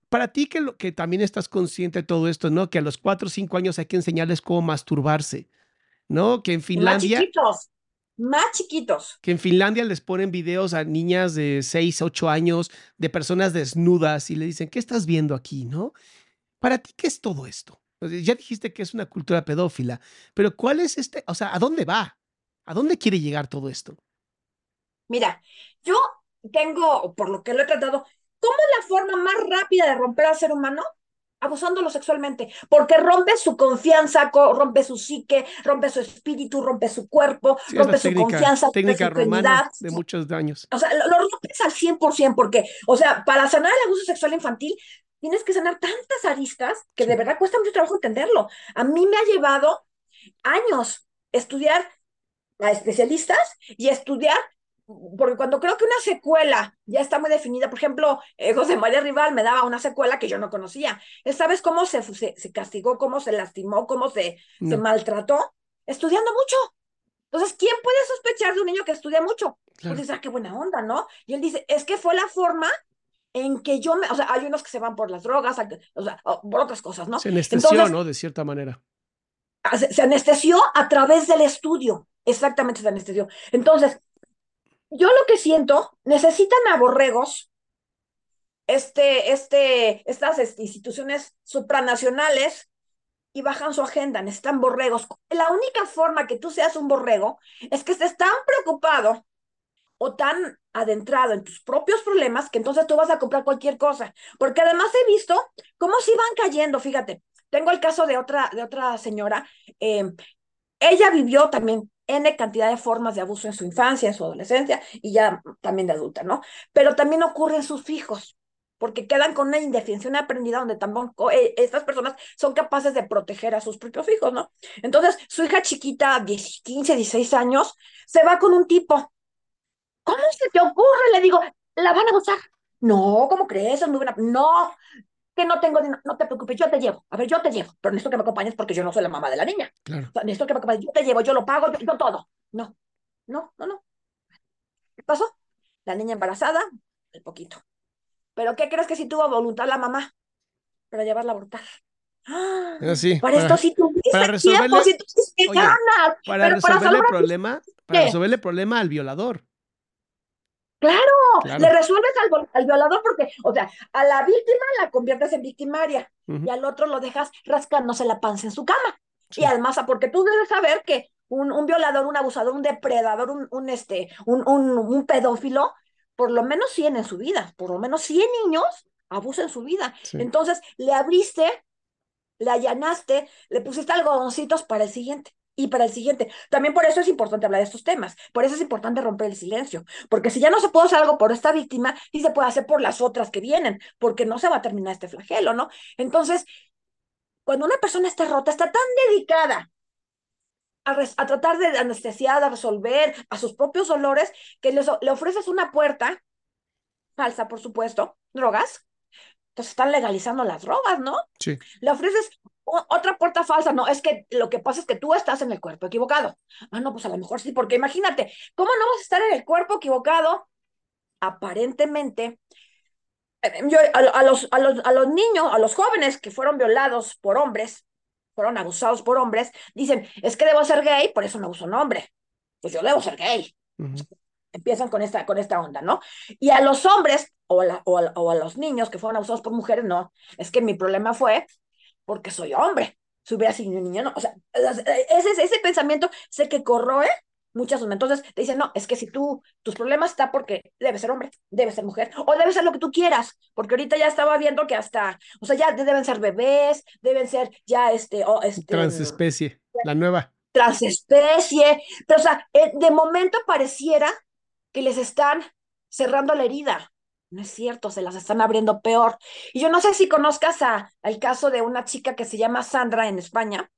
Para ti que, lo, que también estás consciente de todo esto, ¿no? Que a los 4 o 5 años hay que enseñarles cómo masturbarse, ¿no? Que en Más Finlandia chiquitos. Más chiquitos. que en Finlandia les ponen videos a niñas de 6, 8 años de personas desnudas y le dicen, ¿qué estás viendo aquí, no? Para ti, ¿qué es todo esto? Ya dijiste que es una cultura pedófila, pero ¿cuál es este? O sea, ¿a dónde va? ¿A dónde quiere llegar todo esto? Mira, yo tengo, por lo que lo he tratado, ¿cómo es la forma más rápida de romper al ser humano? Abusándolo sexualmente, porque rompe su confianza, co- rompe su psique, rompe su espíritu, rompe su cuerpo, Sí, rompe su técnica, confianza, rompe su romana de muchos años. O sea, lo, lo rompes al 100%, porque, o sea, para sanar el abuso sexual infantil, tienes que sanar tantas aristas que de verdad cuesta mucho trabajo entenderlo. A mí me ha llevado años estudiar a especialistas y estudiar, porque cuando creo que una secuela ya está muy definida, por ejemplo, eh, José María Rival me daba una secuela que yo no conocía. ¿Sabes cómo se, se, se castigó, cómo se lastimó, cómo se, se maltrató? Estudiando mucho. Entonces, ¿quién puede sospechar de un niño que estudia mucho? claro. Pues dices, ah, qué buena onda, ¿no? Y él dice, es que fue la forma en que yo me, o sea, hay unos que se van por las drogas, o sea, por otras cosas, ¿no? Se anestesió, Entonces, ¿no? De cierta manera. ah, se, se anestesió a través del estudio, exactamente se anestesió. Entonces, yo lo que siento, necesitan a borregos, este, este, estas este, instituciones supranacionales y bajan su agenda, necesitan borregos. La única forma que tú seas un borrego es que estés tan preocupado o tan adentrado en tus propios problemas que entonces tú vas a comprar cualquier cosa. Porque además he visto cómo se van cayendo, fíjate. Tengo el caso de otra, de otra señora. eh, ella vivió también N cantidad de formas de abuso en su infancia, en su adolescencia y ya también de adulta, ¿no? Pero también ocurre en sus hijos, porque quedan con una indefensión aprendida donde tampoco eh, estas personas son capaces de proteger a sus propios hijos, ¿no? Entonces, su hija chiquita, 10, 15, 16 años, se va con un tipo. ¿Cómo se te ocurre? Le digo, la van a abusar. No, ¿cómo crees? Es muy buena. No, que no tengo dinero. No te preocupes, yo te llevo. A ver, yo te llevo. Pero necesito que me acompañes porque yo no soy la mamá de la niña. Claro. O sea, necesito que me acompañes. Yo te llevo, yo lo pago, yo, yo todo. No, no, no, no. ¿Qué pasó? La niña embarazada, el poquito. ¿Pero qué crees que si tuvo voluntad la mamá para llevarla a abortar? ¡Ah! Así, Para esto sí tuviste para resolverle- tiempo, sí ganas. para resolverle el problema, para resolverle el problema al violador. Claro, Claro. le resuelves al, al violador porque, o sea, a la víctima la conviertes en victimaria y al otro lo dejas rascándose la panza en su cama. Sí. Y además, porque tú debes saber que un, un violador, un abusador, un depredador, un, un, este, un, un, pedófilo, por lo menos 100 en su vida, por lo menos 100 niños abusan su vida. Sí. Entonces, le abriste, le allanaste, le pusiste algodoncitos para el siguiente y para el siguiente. También por eso es importante hablar de estos temas, por eso es importante romper el silencio, porque si ya no se puede hacer algo por esta víctima, sí se puede hacer por las otras que vienen, porque no se va a terminar este flagelo, ¿no? Entonces, cuando una persona está rota, está tan dedicada a, res- a tratar de anestesiar, a resolver a sus propios dolores, que les le ofreces una puerta, falsa, por supuesto, drogas, entonces están legalizando las drogas, ¿no? Sí. Le ofreces otra puerta falsa, no, es que lo que pasa es que tú estás en el cuerpo equivocado. Ah, no, pues a lo mejor sí, porque imagínate, ¿cómo no vas a estar en el cuerpo equivocado? Aparentemente, eh, yo, a, los, a, los, a los niños, a los jóvenes que fueron violados por hombres, fueron abusados por hombres, dicen, es que debo ser gay, por eso me abuso un hombre. Pues yo debo ser gay. Empiezan con esta, con esta onda, ¿no? Y a los hombres o a, o, o a los niños que fueron abusados por mujeres, no. Es que mi problema fue porque soy hombre. Si hubiera sido niño, no. O sea, ese, ese pensamiento sé que corroe muchas Entonces te dicen, no, es que si tú, tus problemas está porque debe ser hombre, debe ser mujer, o debe ser lo que tú quieras, porque ahorita ya estaba viendo que hasta, o sea, ya deben ser bebés, deben ser ya este, o este transespecie, la nueva. Transespecie, pero o sea, eh, de momento pareciera que les están cerrando la herida. No es cierto, se las están abriendo peor. Y yo no sé si conozcas a, al caso de una chica que se llama Sandra en España.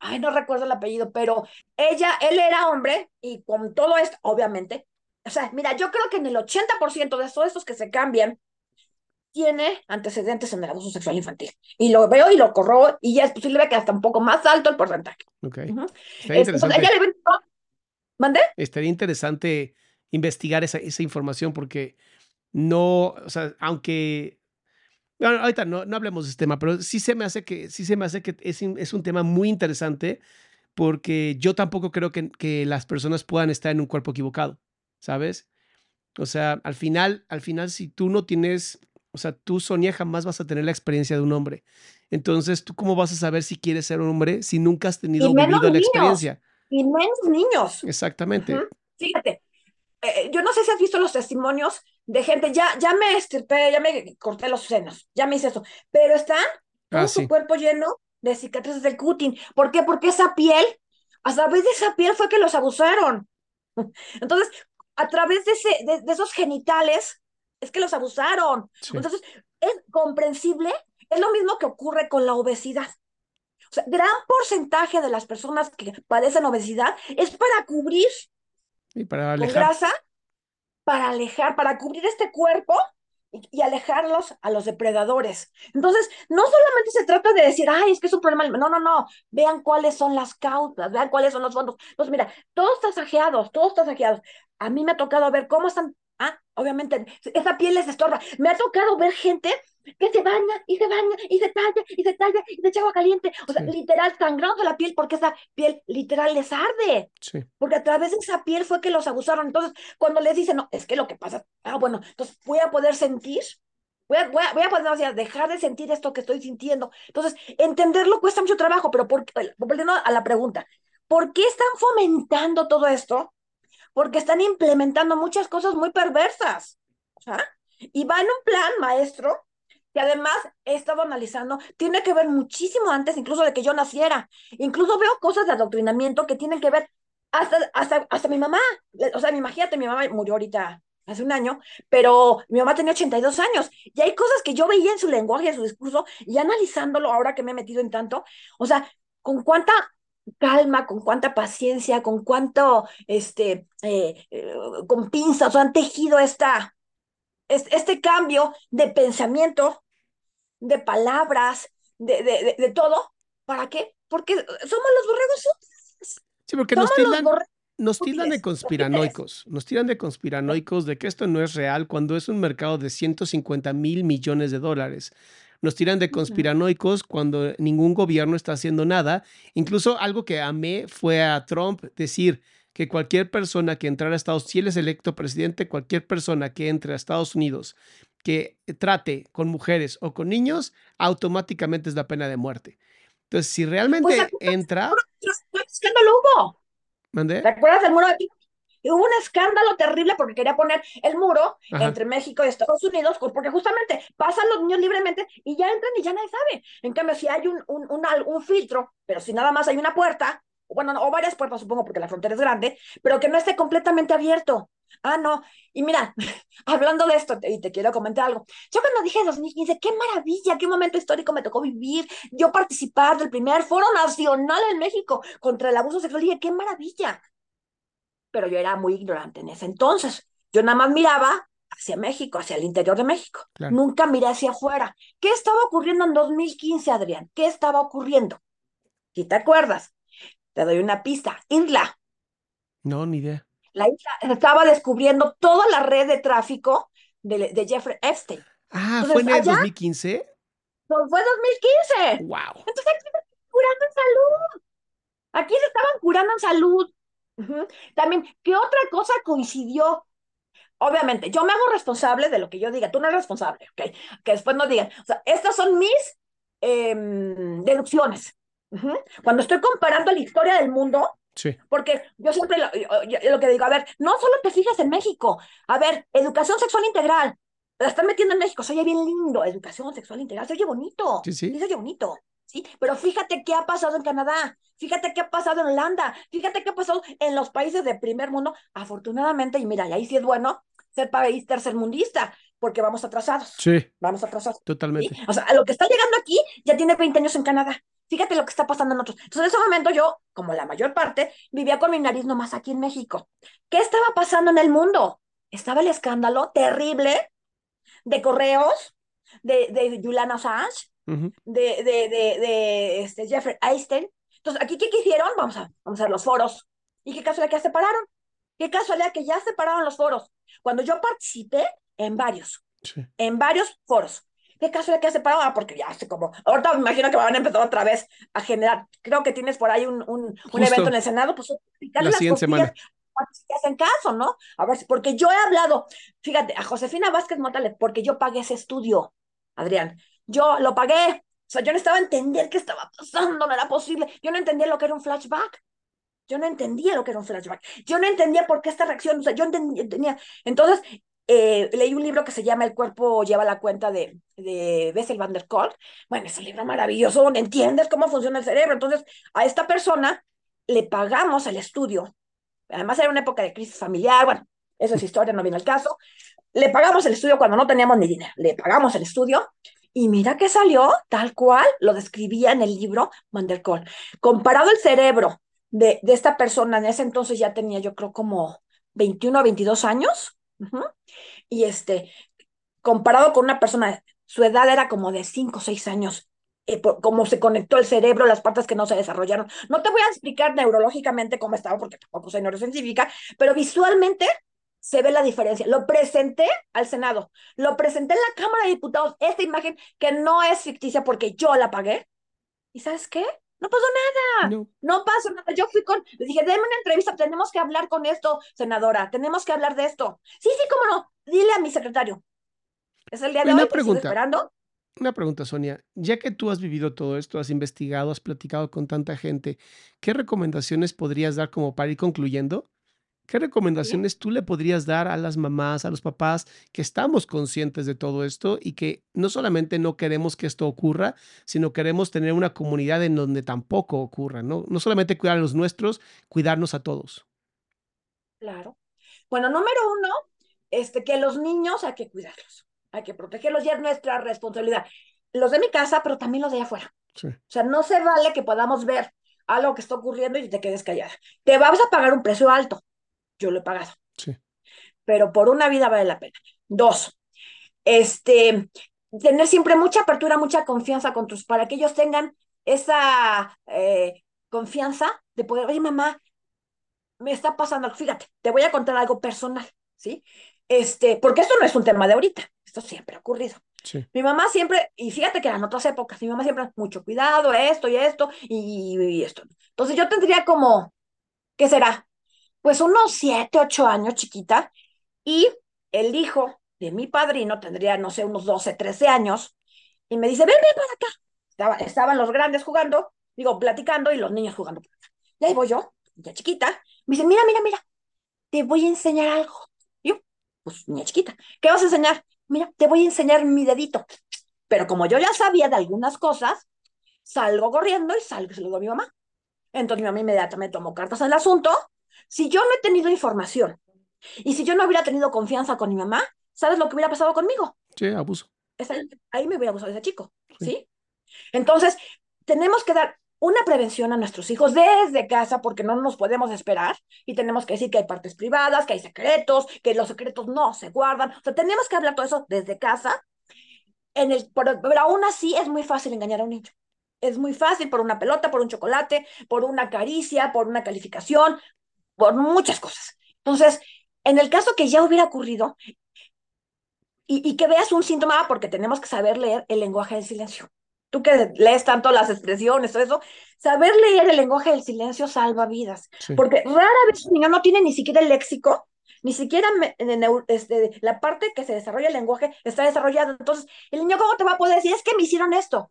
Ay, no recuerdo el apellido, pero ella, él era hombre y con todo esto, obviamente. O sea, mira, yo creo que en el 80% de todos estos que se cambian, tiene antecedentes en el abuso sexual infantil. Y lo veo y lo corro y ya es posible que hasta un poco más alto el porcentaje. Ok. interesante. ¿Mande? Estaría interesante investigar esa, esa información porque no, o sea, aunque ahorita no, no hablemos de este tema, pero sí se me hace que, sí se me hace que es, es un tema muy interesante porque yo tampoco creo que, que, las personas puedan estar en un cuerpo equivocado, ¿sabes? O sea, al final, al final, si tú no tienes, o sea, tú, Sonia, jamás vas a tener la experiencia de un hombre. Entonces, ¿tú cómo vas a saber si quieres ser un hombre si nunca has tenido vivido la experiencia? Y menos niños. Exactamente. Fíjate, eh, yo no sé si has visto los testimonios de gente, ya, ya me estirpé, ya me corté los senos, ya me hice eso, pero están con ah, su cuerpo lleno de cicatrices del cutting. ¿Por qué? Porque esa piel, a través de esa piel fue que los abusaron. Entonces, a través de, ese, de, esos genitales, es que los abusaron. Entonces, es comprensible, es lo mismo que ocurre con la obesidad. O sea, gran porcentaje de las personas que padecen obesidad es para cubrir y para alejar. Con grasa para alejar, para cubrir este cuerpo y, alejarlos a los depredadores. Entonces, no solamente se trata de decir, ay, es que es un problema, no, no, no, vean cuáles son las causas, vean cuáles son los fondos. Pues mira, todo está saqueado, todo está saqueado. A mí me ha tocado ver cómo están, ah, obviamente, esa piel les estorba. Me ha tocado ver gente que se baña y se baña y se talla y se talla y se echa agua caliente. O sea, literal, sangrando la piel porque esa piel literal les arde. Sí. Porque a través de esa piel fue que los abusaron. Entonces, cuando les dicen, no, es que lo que pasa, ah, bueno, entonces voy a poder sentir. Voy a, voy, a, voy a poder dejar de sentir esto que estoy sintiendo. Entonces, entenderlo cuesta mucho trabajo, pero por, volviendo a la pregunta, ¿por qué están fomentando todo esto? Porque están implementando muchas cosas muy perversas. ¿ah? Y va en un plan, maestro, que además he estado analizando, tiene que ver muchísimo antes incluso de que yo naciera. Incluso veo cosas de adoctrinamiento que tienen que ver hasta, hasta, hasta mi mamá. O sea, imagínate, mi mamá murió ahorita hace un año, pero mi mamá tenía 82 años y hay cosas que yo veía en su lenguaje, en su discurso, y analizándolo ahora que me he metido en tanto, o sea, con cuánta calma, con cuánta paciencia, con cuánto, este, eh, eh, con pinzas, o han tejido esta, este cambio de pensamiento, de palabras, de, de, de, todo. ¿Para qué? Porque somos los borregos Sí, porque nos tildan, nos tildan de conspiranoicos, nos tiran de conspiranoicos de que esto no es real cuando es un mercado de 150 mil millones de dólares. Nos tiran de conspiranoicos cuando ningún gobierno está haciendo nada. Incluso algo que amé fue a Trump decir, que cualquier persona que entrara a Estados Unidos, si él es electo presidente, cualquier persona que entre a Estados Unidos que trate con mujeres o con niños, automáticamente es la pena de muerte. Entonces, si realmente pues, entra... ¿Qué hubo? ¿Te acuerdas del muro de Hubo un escándalo terrible porque quería poner el muro entre México y Estados Unidos, porque justamente pasan los niños libremente y ya entran y ya nadie sabe. En cambio, si hay un, un, un, un filtro, pero si nada más hay una puerta, bueno, o varias puertas supongo porque la frontera es grande, pero que no esté completamente abierto. Ah, no. Y mira, hablando de esto, y te quiero comentar algo. Yo cuando dije 2015, qué maravilla, qué momento histórico me tocó vivir. Yo participar del primer foro nacional en México contra el abuso sexual. dije, qué maravilla. Pero yo era muy ignorante en ese entonces. Yo nada más miraba hacia México, hacia el interior de México. Claro. Nunca miré hacia afuera. ¿Qué estaba ocurriendo en 2015, Adrián? ¿Qué estaba ocurriendo? Si te acuerdas, te doy una pista. Isla. No, ni idea. La isla estaba descubriendo toda la red de tráfico de, de Jeffrey Epstein. Ah, Entonces, ¿fue en el allá- 2015? Pues fue 2015. Wow. Entonces aquí se estaban curando en salud. Aquí se estaban curando en salud. También, ¿qué otra cosa coincidió? Obviamente, yo me hago responsable de lo que yo diga. Tú no eres responsable, ¿ok? Que después no digan. O sea, estas son mis em, deducciones. Cuando estoy comparando la historia del mundo, Sí. porque yo siempre lo, yo- yo- lo que digo, a ver, no solo te fijas en México, a ver, educación sexual integral, la están metiendo en México, se oye bien lindo, educación sexual integral, se oye bonito, Sí, sí. se oye bonito, ¿sí? Pero fíjate qué ha pasado en Canadá, fíjate qué ha pasado en Holanda, fíjate qué ha pasado en los países de primer mundo, afortunadamente, y mira, y ahí sí es bueno ser país tercermundista, porque vamos atrasados, Sí, vamos atrasados. ¿sí? totalmente. O sea, a lo que está llegando aquí ya tiene 20 años en Canadá. Fíjate lo que está pasando en otros. Entonces, en ese momento yo, como la mayor parte, vivía con mi nariz nomás aquí en México. ¿Qué estaba pasando en el mundo? Estaba el escándalo terrible de correos de, de Julian Assange, De, de, de, de este, Jeffrey Einstein. Entonces, ¿aquí qué hicieron? Vamos a, vamos a ver los foros. ¿Y qué casualidad que ya separaron? ¿Qué casualidad que ya separaron los foros? Cuando yo participé en varios Sí. en varios foros. ¿Qué caso de que hace parado? Ah, porque ya hace como. Ahorita me imagino que van a empezar otra vez a generar. Creo que tienes por ahí un, un, un evento en el Senado, pues La las siguiente semana. que se hacen caso, ¿no? A ver, si- porque yo he hablado, fíjate, a Josefina Vázquez Motales, porque yo pagué ese estudio, Adrián. Yo lo pagué. O sea, yo necesitaba entender qué estaba pasando, no era posible. Yo no entendía lo que era un flashback. Yo no entendía lo que era un flashback. Yo no entendía por qué esta reacción. O sea, yo entendía. Entonces, eh, leí un libro que se llama El cuerpo lleva la cuenta de, de Bessel van der Kolk. Bueno, es un libro maravilloso donde entiendes cómo funciona el cerebro. Entonces, a esta persona le pagamos el estudio. Además, era una época de crisis familiar. Bueno, eso es historia, no viene al caso. Le pagamos el estudio cuando no teníamos ni dinero. Le pagamos el estudio. Y mira que salió tal cual lo describía en el libro Kolk. Comparado el cerebro de, de esta persona, en ese entonces ya tenía yo creo como 21 o 22 años. Y este, comparado con una persona, su edad era como de 5 o 6 años, eh, por cómo se conectó el cerebro, las partes que no se desarrollaron. No te voy a explicar neurológicamente cómo estaba, porque tampoco soy neurocientífica, pero visualmente se ve la diferencia. Lo presenté al Senado, lo presenté en la Cámara de Diputados, esta imagen que no es ficticia porque yo la pagué. ¿Y sabes qué? No pasó nada. No. No pasa nada. Yo fui con, le dije, déme una entrevista, tenemos que hablar con esto, senadora, tenemos que hablar de esto. Sí, sí, cómo no. Dile a mi secretario. Es el día de Una hoy pregunta. esperando. Una pregunta, Sonia. Ya que tú has vivido todo esto, has investigado, has platicado con tanta gente, ¿qué recomendaciones podrías dar como para ir concluyendo? ¿Qué recomendaciones tú le podrías dar a las mamás, a los papás que estamos conscientes de todo esto y que no solamente no queremos que esto ocurra, sino queremos tener una comunidad en donde tampoco ocurra, ¿no? No solamente cuidar a los nuestros, cuidarnos a todos. Claro. Bueno, número uno, este, que los niños hay que cuidarlos, hay que protegerlos, ya es nuestra responsabilidad. Los de mi casa, pero también los de allá afuera. Sí. O sea, no se vale que podamos ver algo que está ocurriendo y te quedes callada. Te vas a pagar un precio alto. Yo lo he pagado. Sí. Pero por una vida vale la pena. Dos, este, tener siempre mucha apertura, mucha confianza con tus, para que ellos tengan esa eh, confianza de poder, oye, mamá, me está pasando, fíjate, te voy a contar algo personal, ¿sí? Este, porque esto no es un tema de ahorita, esto siempre ha ocurrido. Sí. Mi mamá siempre, y fíjate que en otras épocas, mi mamá siempre, mucho cuidado, esto y esto, y, y esto. Entonces yo tendría como, ¿qué será? Pues unos siete, ocho años, chiquita, y el hijo de mi padrino tendría, no sé, unos 12, 13 años, y me dice, ven, ven para acá. Estaba, estaban los grandes jugando, digo, platicando, y los niños jugando. Y ahí voy yo, ya chiquita, me dice, mira, mira, mira, te voy a enseñar algo. Y yo, pues, niña chiquita, ¿qué vas a enseñar? Mira, te voy a enseñar mi dedito. Pero como yo ya sabía de algunas cosas, salgo corriendo y salgo y se a mi mamá. Entonces mi mamá inmediatamente tomó cartas en el asunto. Si yo no he tenido información y si yo no hubiera tenido confianza con mi mamá, ¿sabes lo que hubiera pasado conmigo? Sí, abuso. Esa- ahí me hubiera abusado ese chico, Sí. ¿sí? Entonces, tenemos que dar una prevención a nuestros hijos desde casa, porque no nos podemos esperar y tenemos que decir que hay partes privadas, que hay secretos, que los secretos no se guardan. O sea, tenemos que hablar todo eso desde casa. En el, pero, pero aún así es muy fácil engañar a un niño. Es muy fácil por una pelota, por un chocolate, por una caricia, por una calificación, por muchas cosas. Entonces, en el caso que ya hubiera ocurrido y, y que veas un síntoma, porque tenemos que saber leer el lenguaje del silencio tú que lees tanto las expresiones, todo eso, saber leer el lenguaje del silencio salva vidas. Porque rara vez un niño no tiene ni siquiera el léxico, ni siquiera este, la parte que se desarrolla el lenguaje está desarrollada. Entonces, el niño, ¿cómo te va a poder decir? Es que me hicieron esto.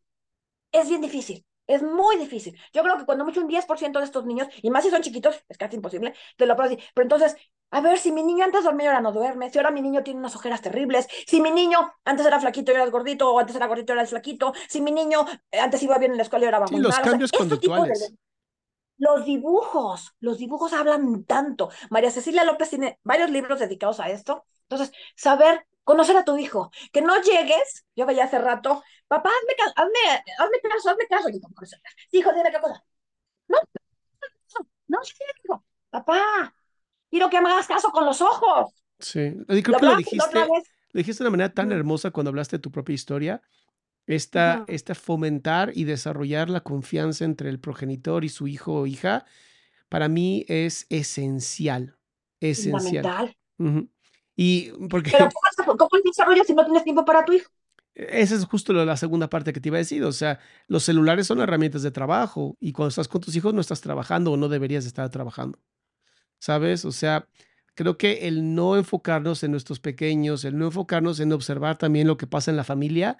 Es bien difícil. Es muy difícil. Yo creo que cuando mucho un 10% de estos niños, y más si son chiquitos, es casi imposible, te lo puedo decir. Pero entonces, a ver, si mi niño antes dormía y ahora no duerme, si ahora mi niño tiene unas ojeras terribles, si mi niño antes era flaquito y ahora es gordito, o antes era gordito y ahora es flaquito, si mi niño eh, antes iba bien en la escuela y ahora va sí, los cambios conductuales. los dibujos, los dibujos hablan tanto. María Cecilia López tiene varios libros dedicados a esto. Entonces, saber conocer a tu hijo, que no llegues, yo veía hace rato, papá, hazme, hazme, hazme caso, hazme caso, hijo, dime qué cosa. No, no, no, hijo, papá, quiero que me hagas caso con los ojos. Sí, creo que lo dijiste, lo dijiste de una manera tan hermosa cuando hablaste de tu propia historia, esta, esta fomentar y desarrollar la confianza entre el progenitor y su hijo o hija, para mí es esencial, esencial. Fundamental. Y porque... Pero ¿cómo, cómo desarrollas si no tienes tiempo para tu hijo? Esa es justo la segunda parte que te iba a decir. O sea, los celulares son herramientas de trabajo y cuando estás con tus hijos no estás trabajando o no deberías estar trabajando. ¿Sabes? O sea, creo que el no enfocarnos en nuestros pequeños, el no enfocarnos en observar también lo que pasa en la familia,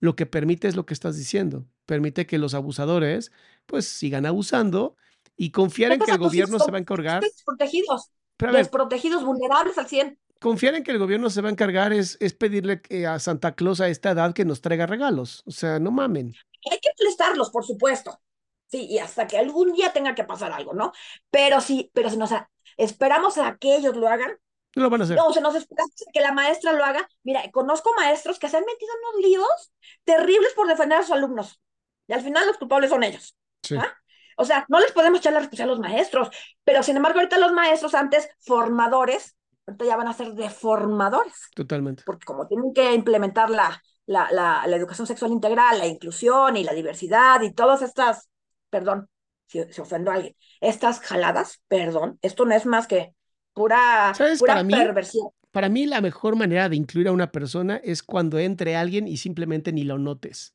lo que permite es lo que estás diciendo. Permite que los abusadores pues sigan abusando y confiar en que el gobierno se va a encargar. Desprotegidos, desprotegidos, vulnerables al 100 confiar en que el gobierno se va a encargar es, es pedirle a Santa Claus a esta edad que nos traiga regalos. O sea, no mamen. Hay que prestarlos, por supuesto. Sí, y hasta que algún día tenga que pasar algo, ¿no? Pero sí, pero si nos esperamos a que ellos lo hagan. No lo van a hacer. No, se nos espera que la maestra lo haga. Mira, conozco maestros que se han metido en unos líos terribles por defender a sus alumnos. Y al final los culpables son ellos. Sí. ¿ah? O sea, no les podemos echar la responsabilidad a los maestros, pero sin embargo, ahorita los maestros antes formadores ahorita ya van a ser deformadores. Totalmente. Porque como tienen que implementar la, la, la, la, educación sexual integral, la inclusión y la diversidad y todas estas, perdón, si, si ofendo a alguien, estas jaladas, perdón, esto no es más que pura, pura para perversión. Mí, para mí la mejor manera de incluir a una persona es cuando entre alguien y simplemente ni lo notes.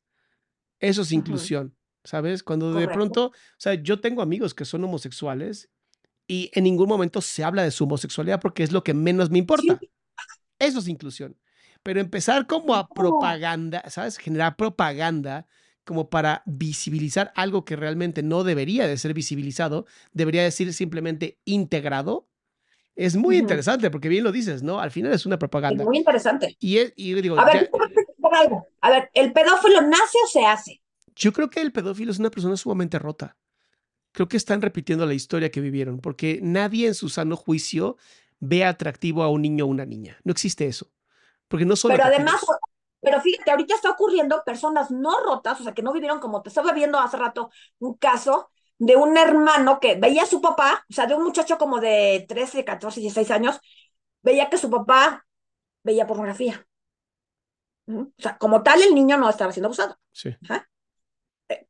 Eso es inclusión. ¿Sabes? Cuando Correcto. de pronto, o sea, yo tengo amigos que son homosexuales y en ningún momento se habla de su homosexualidad porque es lo que menos me importa. Sí. Eso es inclusión. Pero empezar como a propaganda, ¿sabes? Generar propaganda como para visibilizar algo que realmente no debería de ser visibilizado, debería decir simplemente integrado. Es muy uh -huh. interesante porque bien lo dices, ¿no? Al final es una propaganda. Es muy interesante. Y, es, y digo, a ver, ya... a ver, ¿el pedófilo nace o se hace? Yo creo que el pedófilo es una persona sumamente rota creo que están repitiendo la historia que vivieron, porque nadie en su sano juicio ve atractivo a un niño o una niña. No existe eso. Porque no son Pero atractivos. además, pero fíjate, ahorita está ocurriendo personas no rotas, o sea, que no vivieron como te estaba viendo hace rato un caso de un hermano que veía a su papá, o sea, de un muchacho como de 13, 14, 16 años, veía que su papá veía pornografía. O sea, como tal, el niño no estaba siendo abusado. Sí. ¿Ah?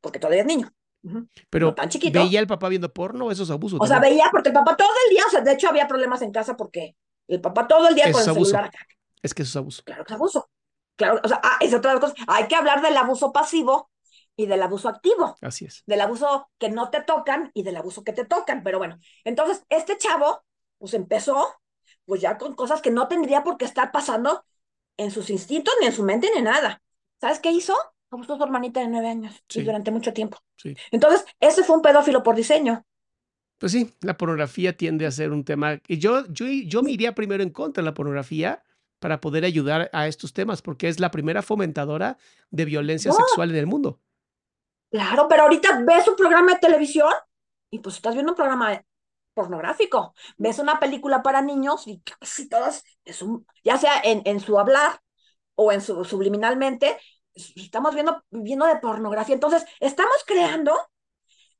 Porque todavía es niño. Pero no tan chiquito. ¿veía el papá viendo porno esos abusos? O sea, veía porque el papá todo el día, o sea, de hecho había problemas en casa porque el papá todo el día eso con el abuso. celular acá. Es que eso es abuso. Claro que es abuso. Claro, o sea, ah, es otra cosa. Hay que hablar del abuso pasivo y del abuso activo. Así es. Del abuso que no te tocan y del abuso que te tocan. Pero bueno, entonces este chavo, pues empezó, pues ya con cosas que no tendría por qué estar pasando en sus instintos, ni en su mente, ni nada. ¿Sabes qué hizo? Abusó a su hermanita de nueve años sí. y durante mucho tiempo. Sí. Entonces, ese fue un pedófilo por diseño. Pues sí, la pornografía tiende a ser un tema. Y yo, yo, yo me iría primero en contra de la pornografía para poder ayudar a estos temas, porque es la primera fomentadora de violencia no. sexual en el mundo. Claro, pero ahorita ves un programa de televisión y pues estás viendo un programa pornográfico. Ves una película para niños y casi todas, es un, ya sea en, en su hablar o en su subliminalmente, estamos viendo, viendo de pornografía. Entonces, estamos creando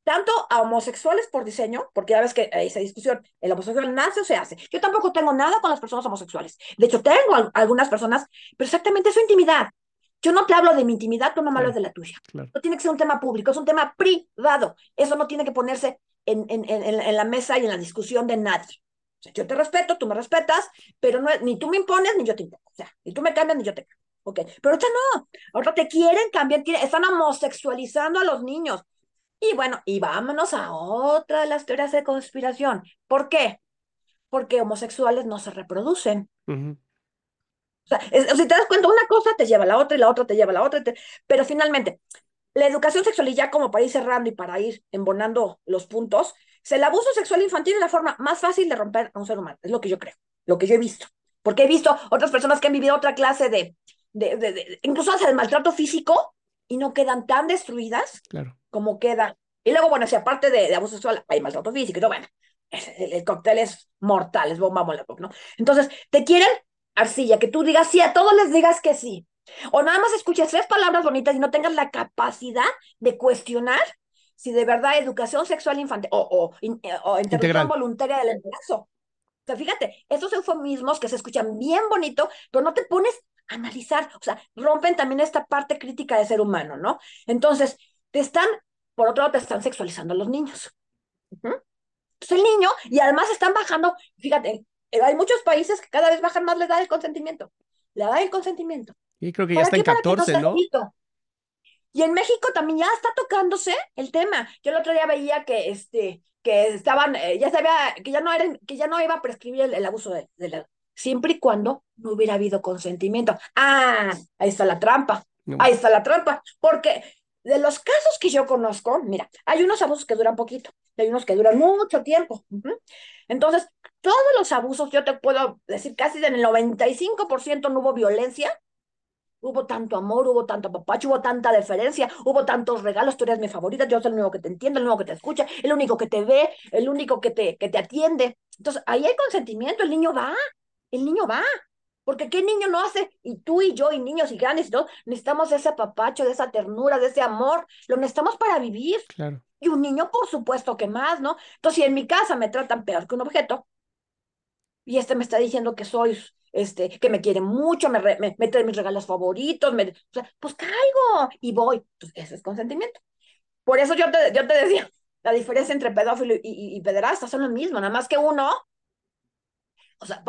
tanto a homosexuales por diseño, porque ya ves que esa discusión, el homosexual nace o se hace. Yo tampoco tengo nada con las personas homosexuales. De hecho, tengo algunas personas, pero exactamente su intimidad. Yo no te hablo de mi intimidad, tú no me hablas de la tuya. No tiene que ser un tema público, es un tema privado. Eso no tiene que ponerse en, en, en, en la mesa y en la discusión de nadie. O sea, yo te respeto, tú me respetas, pero no, ni tú me impones ni yo te impongo. O sea, ni tú me cambias ni yo te cambio. Ok, pero ahorita no, ahorita te quieren cambiar, están homosexualizando a los niños. Y bueno, y vámonos a otra de las teorías de conspiración. ¿Por qué? Porque homosexuales no se reproducen. O sea, si te das cuenta, una cosa te lleva a la otra y la otra te lleva a la otra. Pero finalmente, la educación sexual, y ya como para ir cerrando y para ir embonando los puntos, el abuso sexual infantil es la forma más fácil de romper a un ser humano. Es lo que yo creo, lo que yo he visto. Porque he visto otras personas que han vivido otra clase de, de, de, incluso hasta el maltrato físico y no quedan tan destruidas claro. como queda. Y luego, bueno, si aparte de, abuso sexual hay maltrato físico, y bueno, el, cóctel es mortal, es bomba molotov, ¿no? Entonces, te quieren arcilla, que tú digas sí, a todos les digas que sí. O nada más escuches tres palabras bonitas y no tengas la capacidad de cuestionar si de verdad educación sexual infantil o, o, o interrupción voluntaria del embarazo. O sea, fíjate, estos eufemismos que se escuchan bien bonito, pero no te pones analizar, o sea, rompen también esta parte crítica de ser humano, ¿no? Entonces, te están, por otro lado, te están sexualizando a los niños. Entonces, el niño, y además están bajando, fíjate, eh, hay muchos países que cada vez bajan más la edad del consentimiento. La edad del consentimiento. Y creo que ya está en 14, ¿no? Y en México también ya está tocándose el tema. Yo el otro día veía que este que estaban, eh, ya sabía, que ya no eran, que ya no iba a prescribir el, abuso de, la siempre y cuando no hubiera habido consentimiento. Ah, ahí está la trampa. Ahí está la trampa. Porque de los casos que yo conozco, mira, hay unos abusos que duran poquito, hay unos que duran mucho tiempo. Entonces, todos los abusos, yo te puedo decir, casi en el 95% no hubo violencia, hubo tanto amor, hubo tanto papacho, hubo tanta deferencia, hubo tantos regalos, tú eres mi favorita, yo soy el único que te entiende, el único que te escucha, el único que te ve, el único que te, que te atiende. Entonces, ahí hay consentimiento, el niño va, el niño va. Porque ¿qué niño no hace? Y tú y yo y niños y grandes y todos necesitamos ese papacho, de esa ternura, de ese amor. Lo necesitamos para vivir. Claro. Y un niño, por supuesto que más, ¿no? Entonces, si en mi casa me tratan peor que un objeto, y este me está diciendo que soy, este, que me quiere mucho, me, me, trae mis regalos favoritos, me, o sea, pues caigo y voy. Entonces, pues, ese es consentimiento. Por eso yo te, yo te decía, la diferencia entre pedófilo y, y, y pederasta son lo mismo, nada más que uno o sea,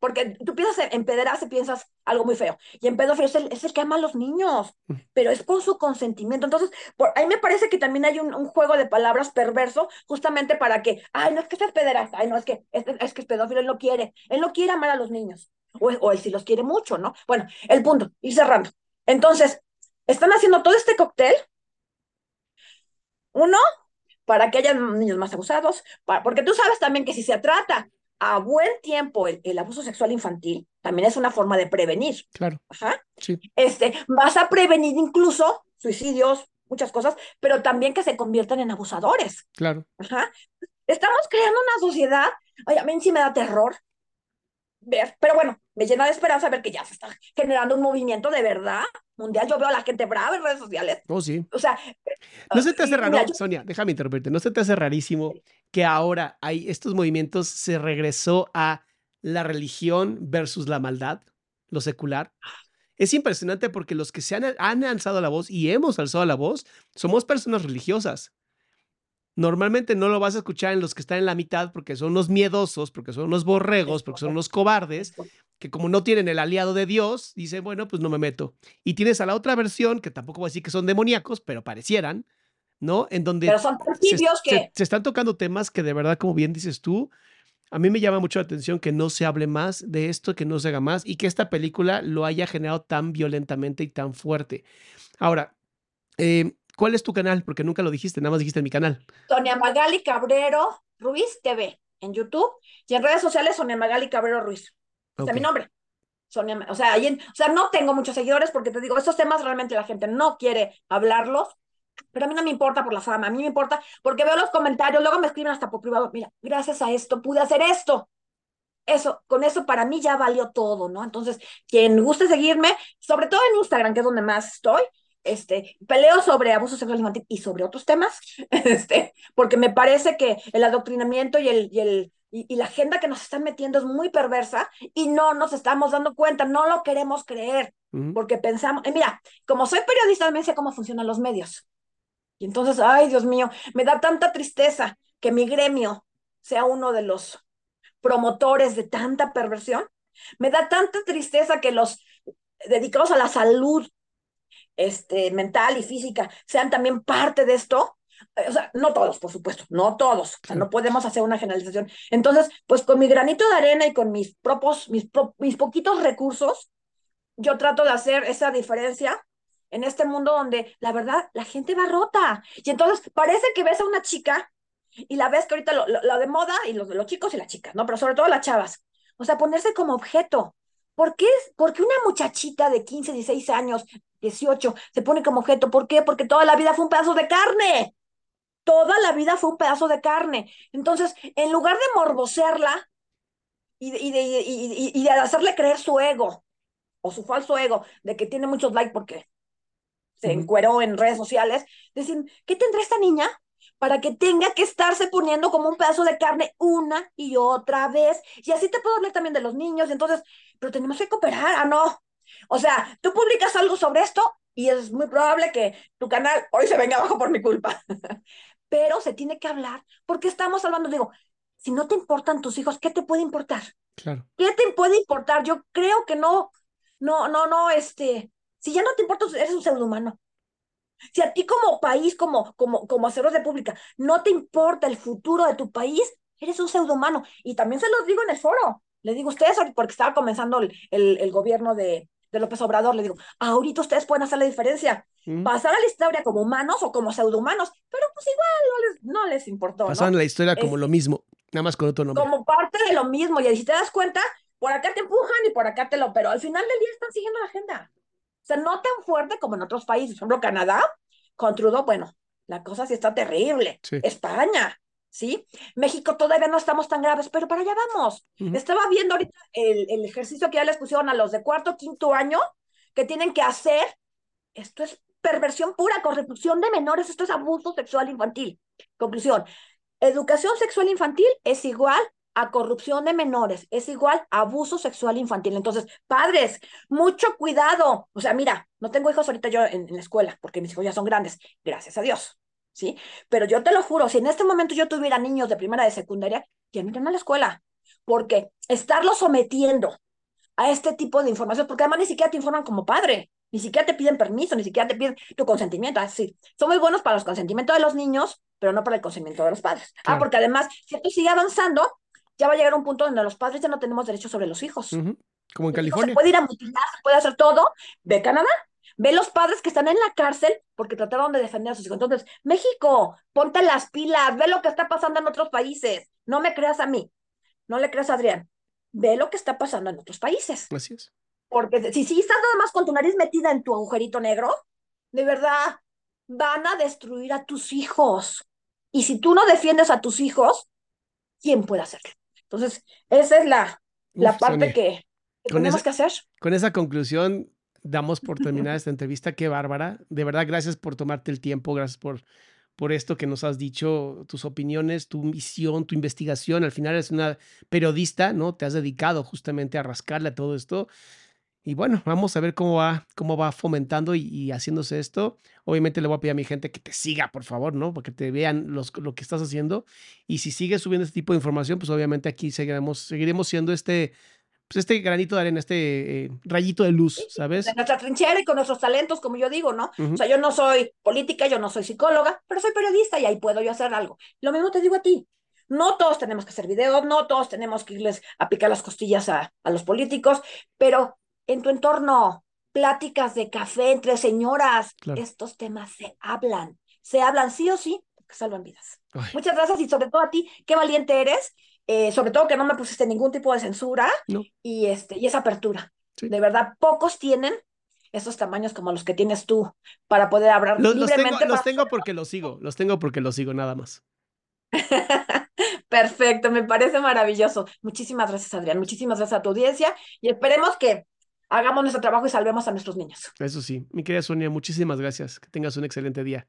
porque tú piensas en pederasta y piensas algo muy feo. Y en pedófilo es el, es el que ama a los niños, mm. pero es con su consentimiento. Entonces, por ahí me parece que también hay un, un, juego de palabras perverso justamente para que, ay, no es que seas pederasta, ay, no es que es, es que es pedófilo, él no quiere, él no quiere amar a los niños. O, o él sí los quiere mucho, ¿no? Bueno, el punto, y cerrando. Entonces, están haciendo todo este cóctel. Uno, para que haya niños más abusados, porque tú sabes también que si se trata a buen tiempo el, abuso sexual infantil también es una forma de prevenir. Claro. Ajá. Sí. Este, vas a prevenir incluso suicidios, muchas cosas, pero también que se conviertan en abusadores. Claro. Ajá. Estamos creando una sociedad, ay, a mí sí me da terror ver, pero bueno, me llena de esperanza ver que ya se está generando un movimiento de verdad mundial. Yo veo a la gente brava en redes sociales. Oh, sí. O sea, no se te hace raro, Sonia, déjame interrumpirte, no se te hace rarísimo que ahora hay estos movimientos, se regresó a la religión versus la maldad, lo secular. Es impresionante porque los que se han, han alzado la voz y hemos alzado la voz somos personas religiosas. Normalmente no lo vas a escuchar en los que están en la mitad porque son unos miedosos, porque son unos borregos, porque son unos cobardes, que como no tienen el aliado de Dios, dicen, bueno, pues no me meto. Y tienes a la otra versión, que tampoco voy a decir que son demoníacos, pero parecieran, ¿no? En donde pero son se, que... se, están tocando temas que de verdad, como bien dices tú, a mí me llama mucho la atención que no se hable más de esto, que no se haga más y que esta película lo haya generado tan violentamente y tan fuerte. Ahora, eh, ¿Cuál es tu canal? Porque nunca lo dijiste, nada más dijiste en mi canal. Sonia Magali Cabrero Ruiz TV en YouTube y en redes sociales Sonia Magali Cabrero Ruiz. O sea, mi nombre. Sonia, o sea, o sea, no tengo muchos seguidores porque te digo, estos temas realmente la gente no quiere hablarlos, pero a mí no me importa por la fama, a mí me importa porque veo los comentarios, luego me escriben hasta por privado, mira, gracias a esto pude hacer esto. Eso, con eso para mí ya valió todo, ¿no? Entonces, quien guste seguirme, sobre todo en Instagram, que es donde más estoy, este, peleo sobre abuso sexual infantil y sobre otros temas, este, porque me parece que el adoctrinamiento y el, y el y, la agenda que nos están metiendo es muy perversa y no nos estamos dando cuenta, no lo queremos creer, porque pensamos, y mira, como soy periodista, me sé cómo funcionan los medios. Y entonces, ay, Dios mío, me da tanta tristeza que mi gremio sea uno de los promotores de tanta perversión. Me da tanta tristeza que los dedicados a la salud este, mental y física sean también parte de esto. O sea, no todos, por supuesto, no todos. O sea, no podemos hacer una generalización. Entonces, pues con mi granito de arena y con mis propios, mis, mis poquitos recursos, yo trato de hacer esa diferencia en este mundo donde la verdad la gente va rota. Y entonces parece que ves a una chica y la ves que ahorita lo, lo, de moda y los de los chicos y las chicas, ¿no? Pero sobre todo las chavas. O sea, ponerse como objeto. ¿Por qué, ¿Por qué una muchachita de 15, 16 años, 18, se pone como objeto? ¿Por qué? Porque toda la vida fue un pedazo de carne. Toda la vida fue un pedazo de carne. Entonces, en lugar de morbosearla y de, y de, y, y de hacerle creer su ego o su falso ego de que tiene muchos likes porque se encueró en redes sociales, decir, ¿qué tendrá esta niña? para que tenga que estarse poniendo como un pedazo de carne una y otra vez. Y así te puedo hablar también de los niños. Entonces, pero tenemos que cooperar, ah, no. O sea, tú publicas algo sobre esto y es muy probable que tu canal hoy se venga abajo por mi culpa. pero se tiene que hablar porque estamos hablando, digo, si no te importan tus hijos, ¿qué te puede importar? Claro. ¿Qué te puede importar? Yo creo que no, no, no, no, este, si ya no te importa, eres un ser humano. Si a ti como país, como, como, como de pública, no te importa el futuro de tu país, eres un pseudohumano. Y también se los digo en el foro. Le digo a ustedes, porque estaba comenzando el, el, gobierno de, de, López Obrador, le digo, ahorita ustedes pueden hacer la diferencia. Mm. Pasar a la historia como humanos o como pseudohumanos, pero pues igual no les, no les importó. Pasar ¿no? la historia como lo mismo, nada más con otro nombre. Como parte de lo mismo. Y si te das cuenta, por acá te empujan y por acá te lo, pero al final del día están siguiendo la agenda. O sea, no tan fuerte como en otros países. Por ejemplo, Canadá, con Trudeau, bueno, la cosa sí está terrible. España, ¿sí? México todavía no estamos tan graves, pero para allá vamos. Estaba viendo ahorita el, el, ejercicio que ya les pusieron a los de cuarto, quinto año, que tienen que hacer. Esto es perversión pura, corrupción de menores, esto es abuso sexual infantil. Conclusión, educación sexual infantil es igual a corrupción de menores, es igual a abuso sexual infantil. Entonces, padres, mucho cuidado. O sea, mira, no tengo hijos ahorita yo en, la escuela, porque mis hijos ya son grandes, gracias a Dios, ¿sí? Pero yo te lo juro, si en este momento yo tuviera niños de primera de secundaria, ya no irían a la escuela, porque estarlos sometiendo a este tipo de información, porque además ni siquiera te informan como padre, ni siquiera te piden permiso, ni siquiera te piden tu consentimiento. Así, son muy buenos para los consentimientos de los niños, pero no para el consentimiento de los padres. Ah, porque además, si esto sigue avanzando, ya va a llegar un punto donde los padres ya no tenemos derecho sobre los hijos. Como en California. Se puede ir a mutilar, se puede hacer todo. Ve Canadá. Ve los padres que están en la cárcel porque trataron de defender a sus hijos. Entonces, México, ponte las pilas, ve lo que está pasando en otros países. No me creas a mí, no le creas a Adrián. Ve lo que está pasando en otros países. Así es. Porque si, si estás nada más con tu nariz metida en tu agujerito negro, de verdad, van a destruir a tus hijos. Y si tú no defiendes a tus hijos, ¿quién puede hacerlo? Entonces, esa es la, la parte que, tenemos que hacer. Con esa conclusión, damos por terminada esta entrevista. Qué bárbara. De verdad, gracias por tomarte el tiempo, gracias por, por esto que nos has dicho, tus opiniones, tu misión, tu investigación. Al final eres una periodista, ¿no? Te has dedicado justamente a rascarle a todo esto. Y bueno, vamos a ver cómo va, cómo va fomentando y, haciéndose esto. Obviamente le voy a pedir a mi gente que te siga, por favor, ¿no? Porque te vean los, lo que estás haciendo. Y si sigues subiendo este tipo de información, pues obviamente aquí seguiremos, seguiremos siendo este, pues este granito de arena, este eh, rayito de luz, ¿sabes? De nuestra trinchera y con nuestros talentos, como yo digo, ¿no? O sea, yo no soy política, yo no soy psicóloga, pero soy periodista y ahí puedo yo hacer algo. Lo mismo te digo a ti. No todos tenemos que hacer videos, no todos tenemos que irles a picar las costillas a, a los políticos, pero en tu entorno, pláticas de café entre señoras, estos temas se hablan, se hablan sí o sí, porque salvan vidas. Muchas gracias y sobre todo a ti, qué valiente eres, eh, sobre todo que no me pusiste ningún tipo de censura y, este, y esa apertura. De verdad, pocos tienen esos tamaños como los que tienes tú para poder hablar libremente. Los tengo, los tengo porque los sigo, los tengo porque los sigo nada más. Perfecto, me parece maravilloso. Muchísimas gracias, Adrián. Muchísimas gracias a tu audiencia y esperemos que hagamos nuestro trabajo y salvemos a nuestros niños. Eso sí, mi querida Sonia, muchísimas gracias. Que tengas un excelente día.